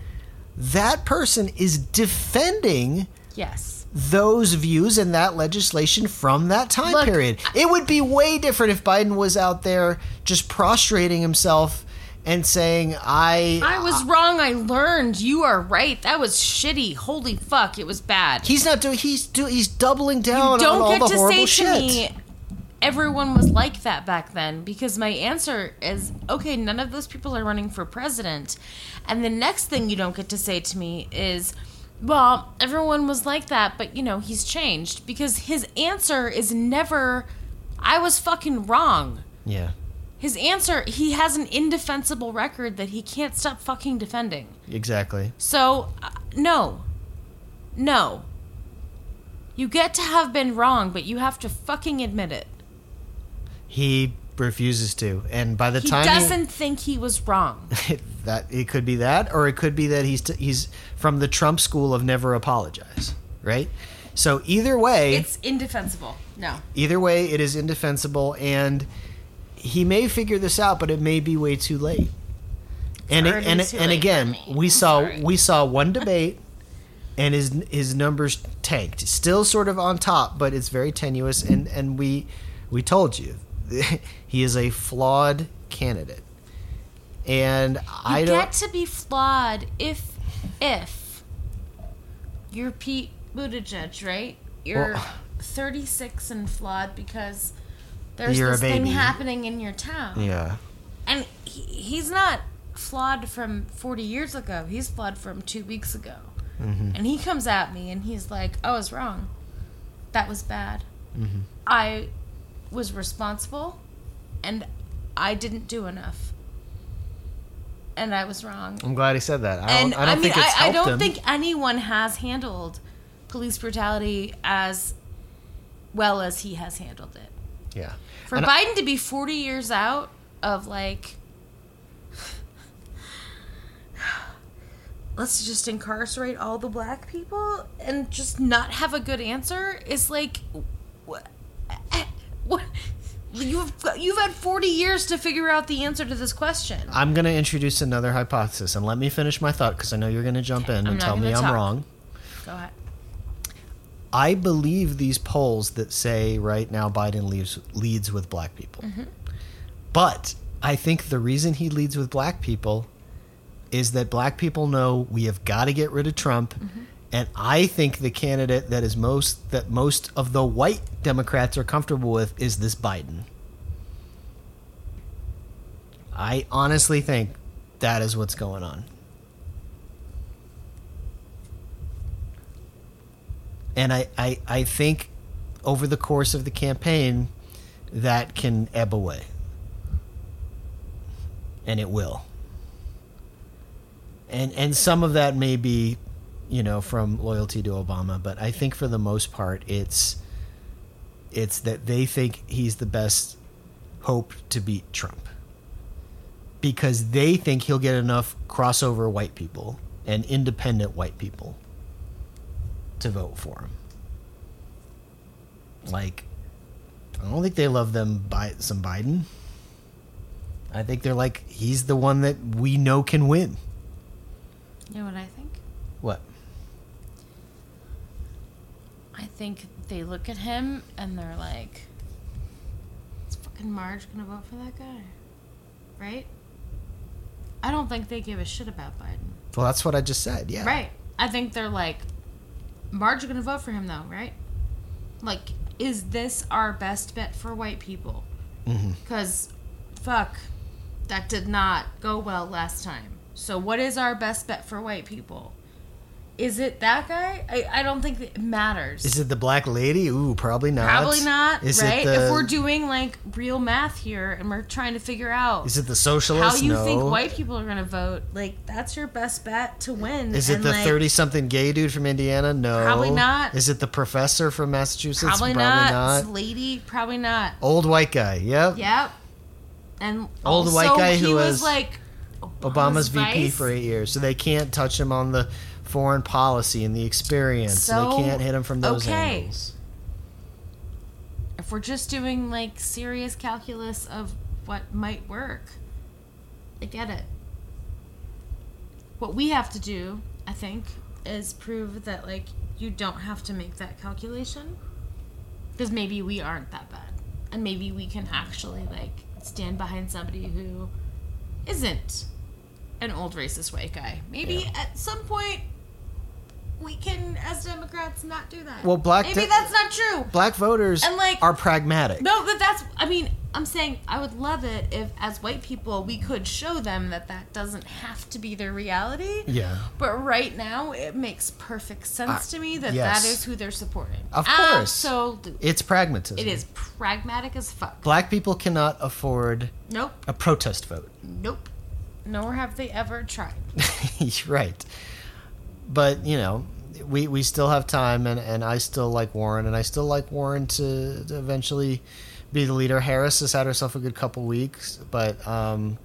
that person is defending yes. those views and that legislation from that time Look, period. It would be way different if Biden was out there just prostrating himself and saying, "I." I was uh, wrong. I learned. You are right. That was shitty. Holy fuck, it was bad. He's not doing. He's do. He's doubling down You don't all get the to say shit. to me everyone was like that back then because my answer is okay none of those people are running for president and the next thing you don't get to say to me is well everyone was like that but you know he's changed because his answer is never i was fucking wrong Yeah, his answer he has an indefensible record that he can't stop fucking defending exactly. so, uh, no. No. You get to have been wrong, but you have to fucking admit it. He refuses to, and by the time He time doesn't think he was wrong. that it could be that, or it could be that he's t- he's from the Trump school of never apologize, right? So either way, It's indefensible. No. either way, it is indefensible, and he may figure this out, but it may be way too late. and It's and and again, we saw sorry. we saw one debate, and his his numbers tanked. Still sort of on top, but it's very tenuous. And and we we told you he is a flawed candidate. And I you don't. get to be flawed if if you're Pete Buttigieg, right? You're Well- 36 and flawed because there's You're this thing happening in your town, yeah. and he, he's not flawed from 40 years ago. He's flawed from two weeks ago, Mm-hmm. and he comes at me and he's like, "I was wrong. That was bad. Mm-hmm. I was responsible, and I didn't do enough." And I was wrong I'm glad he said that. I and don't, I don't I mean, think it's I, I don't him. think anyone has handled police brutality as well as he has handled it. Yeah. For And I- Biden to be 40 years out of like, let's just incarcerate all the black people and just not have a good answer is like, what? what you've you've had 40 years to figure out the answer to this question. I'm going to introduce another hypothesis, and let me finish my thought because I know you're going to jump in I'm and tell me gonna I'm wrong. Go ahead. I believe these polls that say right now Biden leads leads with black people. Mm-hmm. But I think the reason he leads with black people is that black people know we have got to get rid of Trump. Mm-hmm. And I think the candidate that is most that most of the white Democrats are comfortable with is this Biden. I honestly think that is what's going on. And I, I, I think over the course of the campaign, that can ebb away. And it will. And and some of that may be, you know, from loyalty to Obama, but I think for the most part it's it's that they think he's the best hope to beat Trump. Because they think he'll get enough crossover white people and independent white people to vote for him. Like, I don't think they love them by some Biden. I think they're like he's the one that we know can win. You know what I think? What? I think they look at him and they're like, "Is fucking Marge gonna vote for that guy?" Right? I don't think they give a shit about Biden. Well, that's what I just said. Yeah. Right. I think they're like, Marge gonna vote for him though, right? Like, is this our best bet for white people? Mm-hmm. Because, fuck, that did not go well last time. So, what is our best bet for white people? Is it that guy? I, I don't think it matters. Is it the black lady? Ooh, probably not. Probably not, Is right? It the, if we're doing like real math here and we're trying to figure out is it the socialist? how you no. think white people are going to vote, like that's your best bet to win. Is it And, the like, thirty-something gay dude from Indiana? No. Probably not. Is it the professor from Massachusetts? Probably, not. Lady, probably not. Old white guy. Yep. Yep. And Old white guy he who was, was like Obama's VP for eight years, so they can't touch him on the foreign policy and the experience. So, they can't hit him from those okay. angles. If we're just doing like serious calculus of what might work, I get it. What we have to do, I think, is prove that like you don't have to make that calculation because maybe we aren't that bad, and maybe we can actually like stand behind somebody who isn't an old racist white guy. Maybe Yeah. at some point we can, as Democrats, not do that. Well, black maybe de- that's not true. Black voters And, like- are pragmatic. No, but that's. I mean, I'm saying I would love it if, as white people, we could show them that that doesn't have to be their reality. Yeah. But right now, it makes perfect sense Uh, to me that yes. that is who they're supporting. Of course. Absolutely. It's pragmatism. It is pragmatic as fuck. Black people cannot afford Nope. a protest vote. Nope. Nor have they ever tried. right. But, you know, we, we still have time, and, and I still like Warren, and I still like Warren to, to eventually be the leader. Harris has had herself a good couple weeks, but um,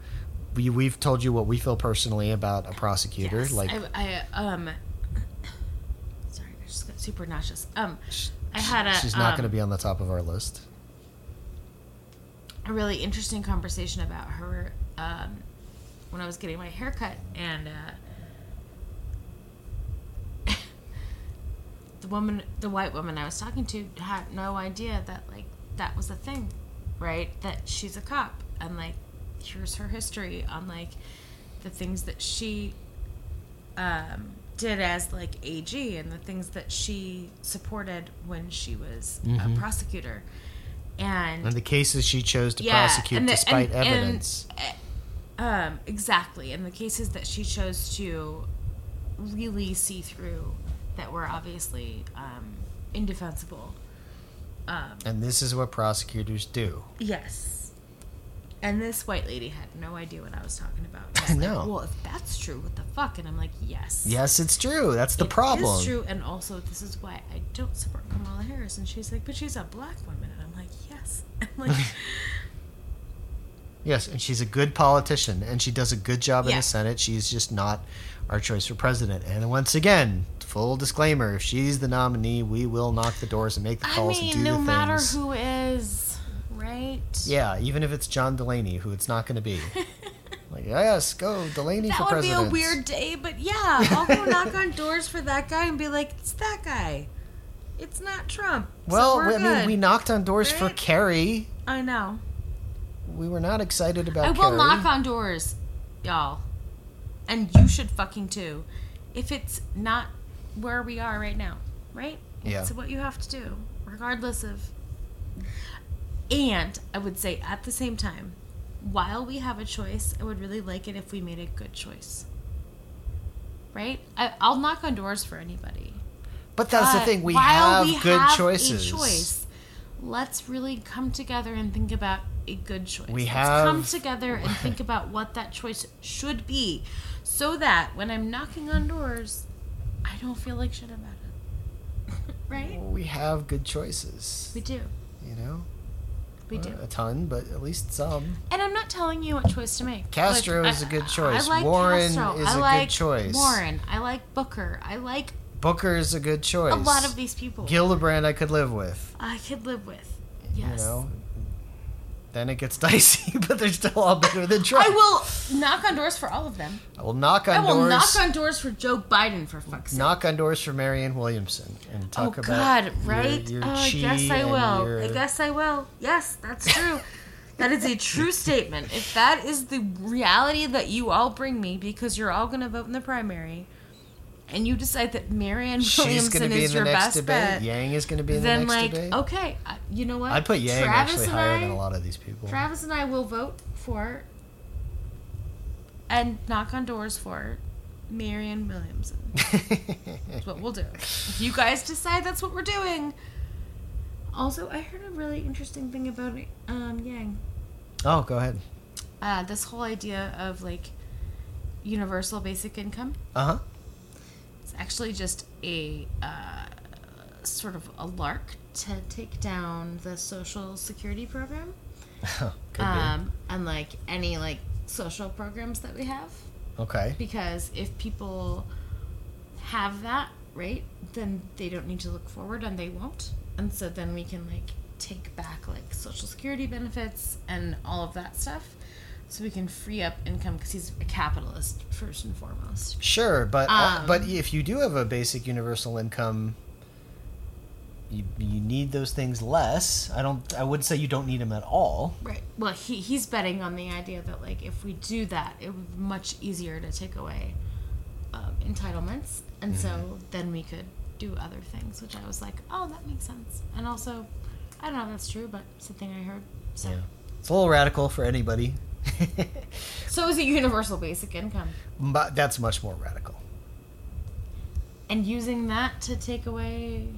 we, we've told you what we feel personally about a prosecutor. Yes, like, I, I um. Sorry, I just got super nauseous. Um, I had a. she's not um, going to be on the top of our list. a really interesting conversation about her um, when I was getting my hair cut, and uh, the woman, the white woman I was talking to, had no idea that like that was a thing, right? That she's a cop, and like here's her history on like the things that she um, did as like AG and the things that she supported when she was a prosecutor, and And the cases she chose to Yeah, prosecute the- despite and- and- evidence. um, exactly. And the cases that she chose to really see through that were obviously um, indefensible. Um, and this is what prosecutors do. yes. And this white lady had no idea what I was talking about. I was like, well, if that's true, what the fuck? And I'm like, yes. Yes, it's true. That's the It problem. true, and also this is why I don't support Kamala Harris. And she's like, but she's a black woman, and I'm like, yes. I'm like, Yes, and she's a good politician, and she does a good job in the Senate. She's just not our choice for president. And once again, full disclaimer: if she's the nominee, we will knock the doors and make the calls I mean, and do no the matter things. who is, right? Yeah, even if it's John Delaney, who it's not going to be. like, yes, go Delaney That for would president. be a weird day, but yeah, I'll go knock on doors for that guy and be like, it's that guy. It's not Trump. So Well, we're I mean, good." we knocked on doors for Right? Kerry. I know. We were not excited about I will Kerry. knock on doors, y'all. And you should fucking too. If it's not where we are right now, right? Yeah. So what you have to do, regardless of. And I would say at the same time, while we have a choice, I would really like it if we made a good choice. Right? I, I'll knock on doors for anybody. But that's the thing. We have we good have choices. choice, let's really come together and think about a good choice. We let's have- come together and think about what that choice should be, so that when I'm knocking on doors, I don't feel like shit about it. right? We have good choices. We do. You know, We do. a ton, but at least some. And I'm not telling you what choice to make. Castro Like, is a good choice. I like Warren Castro. is I a good like choice. Warren. I like Booker. I like Booker is a good choice. a lot of these people. Gillibrand, I could live with. I could live with. Yes. You know, then it gets dicey, but they're still all better than Trump. I will knock on doors for all of them. I will knock on I will doors. knock on doors for Joe Biden for fuck's sake. knock on doors for Marianne Williamson and Oh talk about God, your- right? Your, oh, I guess I will. your- I guess I will. Yes, that's true. that is a true statement. If that is the reality that you all bring me, because you're all going to vote in the primary, and you decide that Marianne Williamson to be in is the your next best debate. bet, Yang is going to be in the then next like, debate. okay, uh, you know what? I'd put Yang Travis actually and higher I- than a lot of these people. Travis and I will vote for and knock on doors for Marianne Williamson. That's what we'll do. If you guys decide that's what we're doing. Also, I heard a really interesting thing about um, Yang. oh, go ahead. Uh, this whole idea of like universal basic income. Uh huh. It's actually just a uh, sort of a lark to take down the social security program. Um, and like any like social programs that we have. Okay. because if people have that right then they don't need to look forward and they won't and so then we can like take back like social security benefits and all of that stuff so we can free up income because he's a capitalist first and foremost Sure, but Um, but if you do have a basic universal income, you you need those things less. I don't. I wouldn't say you don't need them at all. right well he, he's betting on the idea that like if we do that it would be much easier to take away um, entitlements and so then we could do other things which i was like oh that makes sense and also i don't know if that's true but it's the thing i heard so Yeah, it's a little radical for anybody. so is it universal basic income but that's much more radical. and using that to take away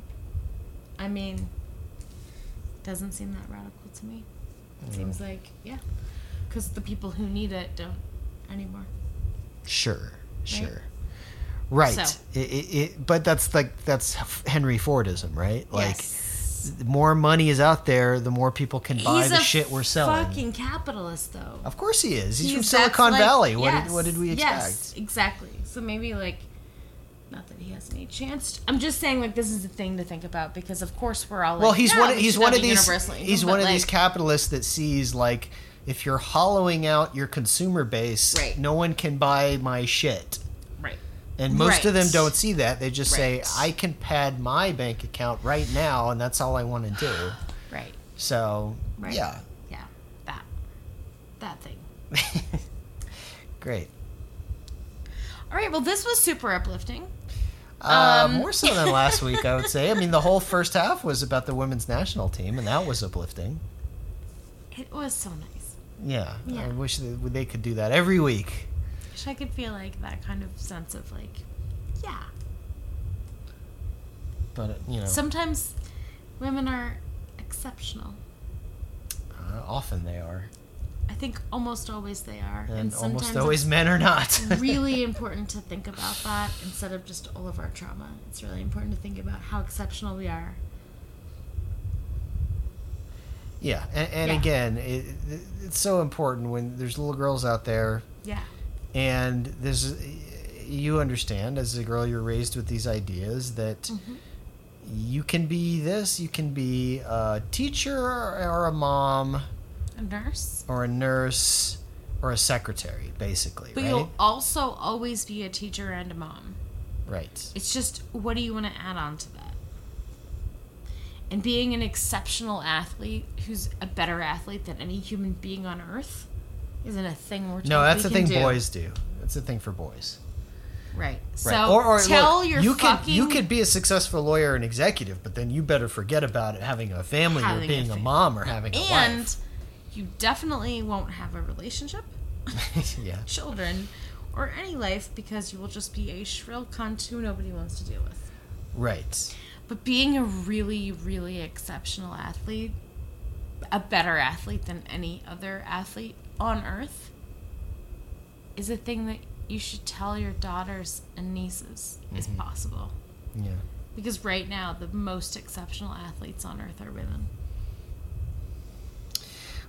i mean doesn't seem that radical to me it seems like yeah because the people who need it don't anymore Sure, sure. Right. So- It, it, it, but that's like that's Henry Fordism, right? Like yes. The more money is out there, the more people can buy he's the shit we're selling. fucking capitalist though Of course he is. He's, from Silicon like- Valley. What yes, did what did we expect? Yes, exactly. So maybe like, not that he has any chance. I'm just saying like this is the thing to think about because of course we're all like, Well, he's "Yeah, one. Of, he's one of these. He's one of like, these capitalists that sees like if you're hollowing out your consumer base, Right. no one can buy my shit. Right. And most of them don't see that. They just say, I can pad my bank account right now, and that's all I want to do. Right. So, Right. yeah. Yeah. That. That thing. Great. All right. Well, this was super uplifting. Uh, Um, more so than last week, I would say. I mean, the whole first half was about the women's national team, and that was uplifting. It was so nice. Yeah. I wish they, they could do that every week. Wish I could feel like that kind of sense of like, yeah. But, uh, you know, Sometimes women are exceptional. uh, often they are. I think almost always they are, And, sometimes almost always men are not. it's really important to think about that instead of just all of our trauma. It's really important to think about how exceptional we are. yeah. And, and Yeah. again, it, it's so important when there's little girls out there Yeah. And there's you understand as a girl you're raised with these ideas that Mhm. you can be this you can be a teacher or a mom A nurse. or a nurse or a secretary basically But right you'll also always be a teacher and a mom. right It's just what do you want to add on to that? And being an exceptional athlete who's a better athlete than any human being on earth isn't a thing we're no that's we the thing do. boys do that's the thing for boys Right. So right or, or tell look, your you fucking could you could be a successful lawyer and executive but then you better forget about it having a family or Having a being a, mom or having a wife. and you definitely won't have a relationship, yeah children, or any life because you will just be a shrill cunt who nobody wants to deal with. right But being a really, really exceptional athlete, a better athlete than any other athlete on earth, is a thing that you should tell your daughters and nieces is Mm-hmm. possible. yeah Because right now, the most exceptional athletes on earth are women.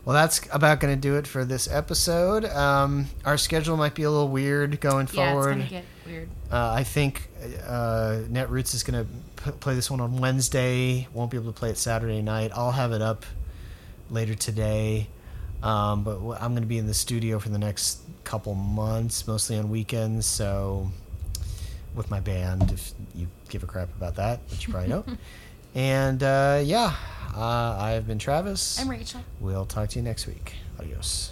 Well, that's about going to do it for this episode. Um, our schedule might be a little weird going Yeah, it's forward. gonna get weird. uh, I think uh, Netroots is going to p- play this one on Wednesday. Won't be able to play it Saturday night. I'll have it up later today. Um, but I'm going to be in the studio for the next couple months, mostly on weekends. So, with my band, if you give a crap about that, which you probably don't. and uh, yeah, uh, I have been Travis. I'm Rachel. We'll talk to you next week. Adios.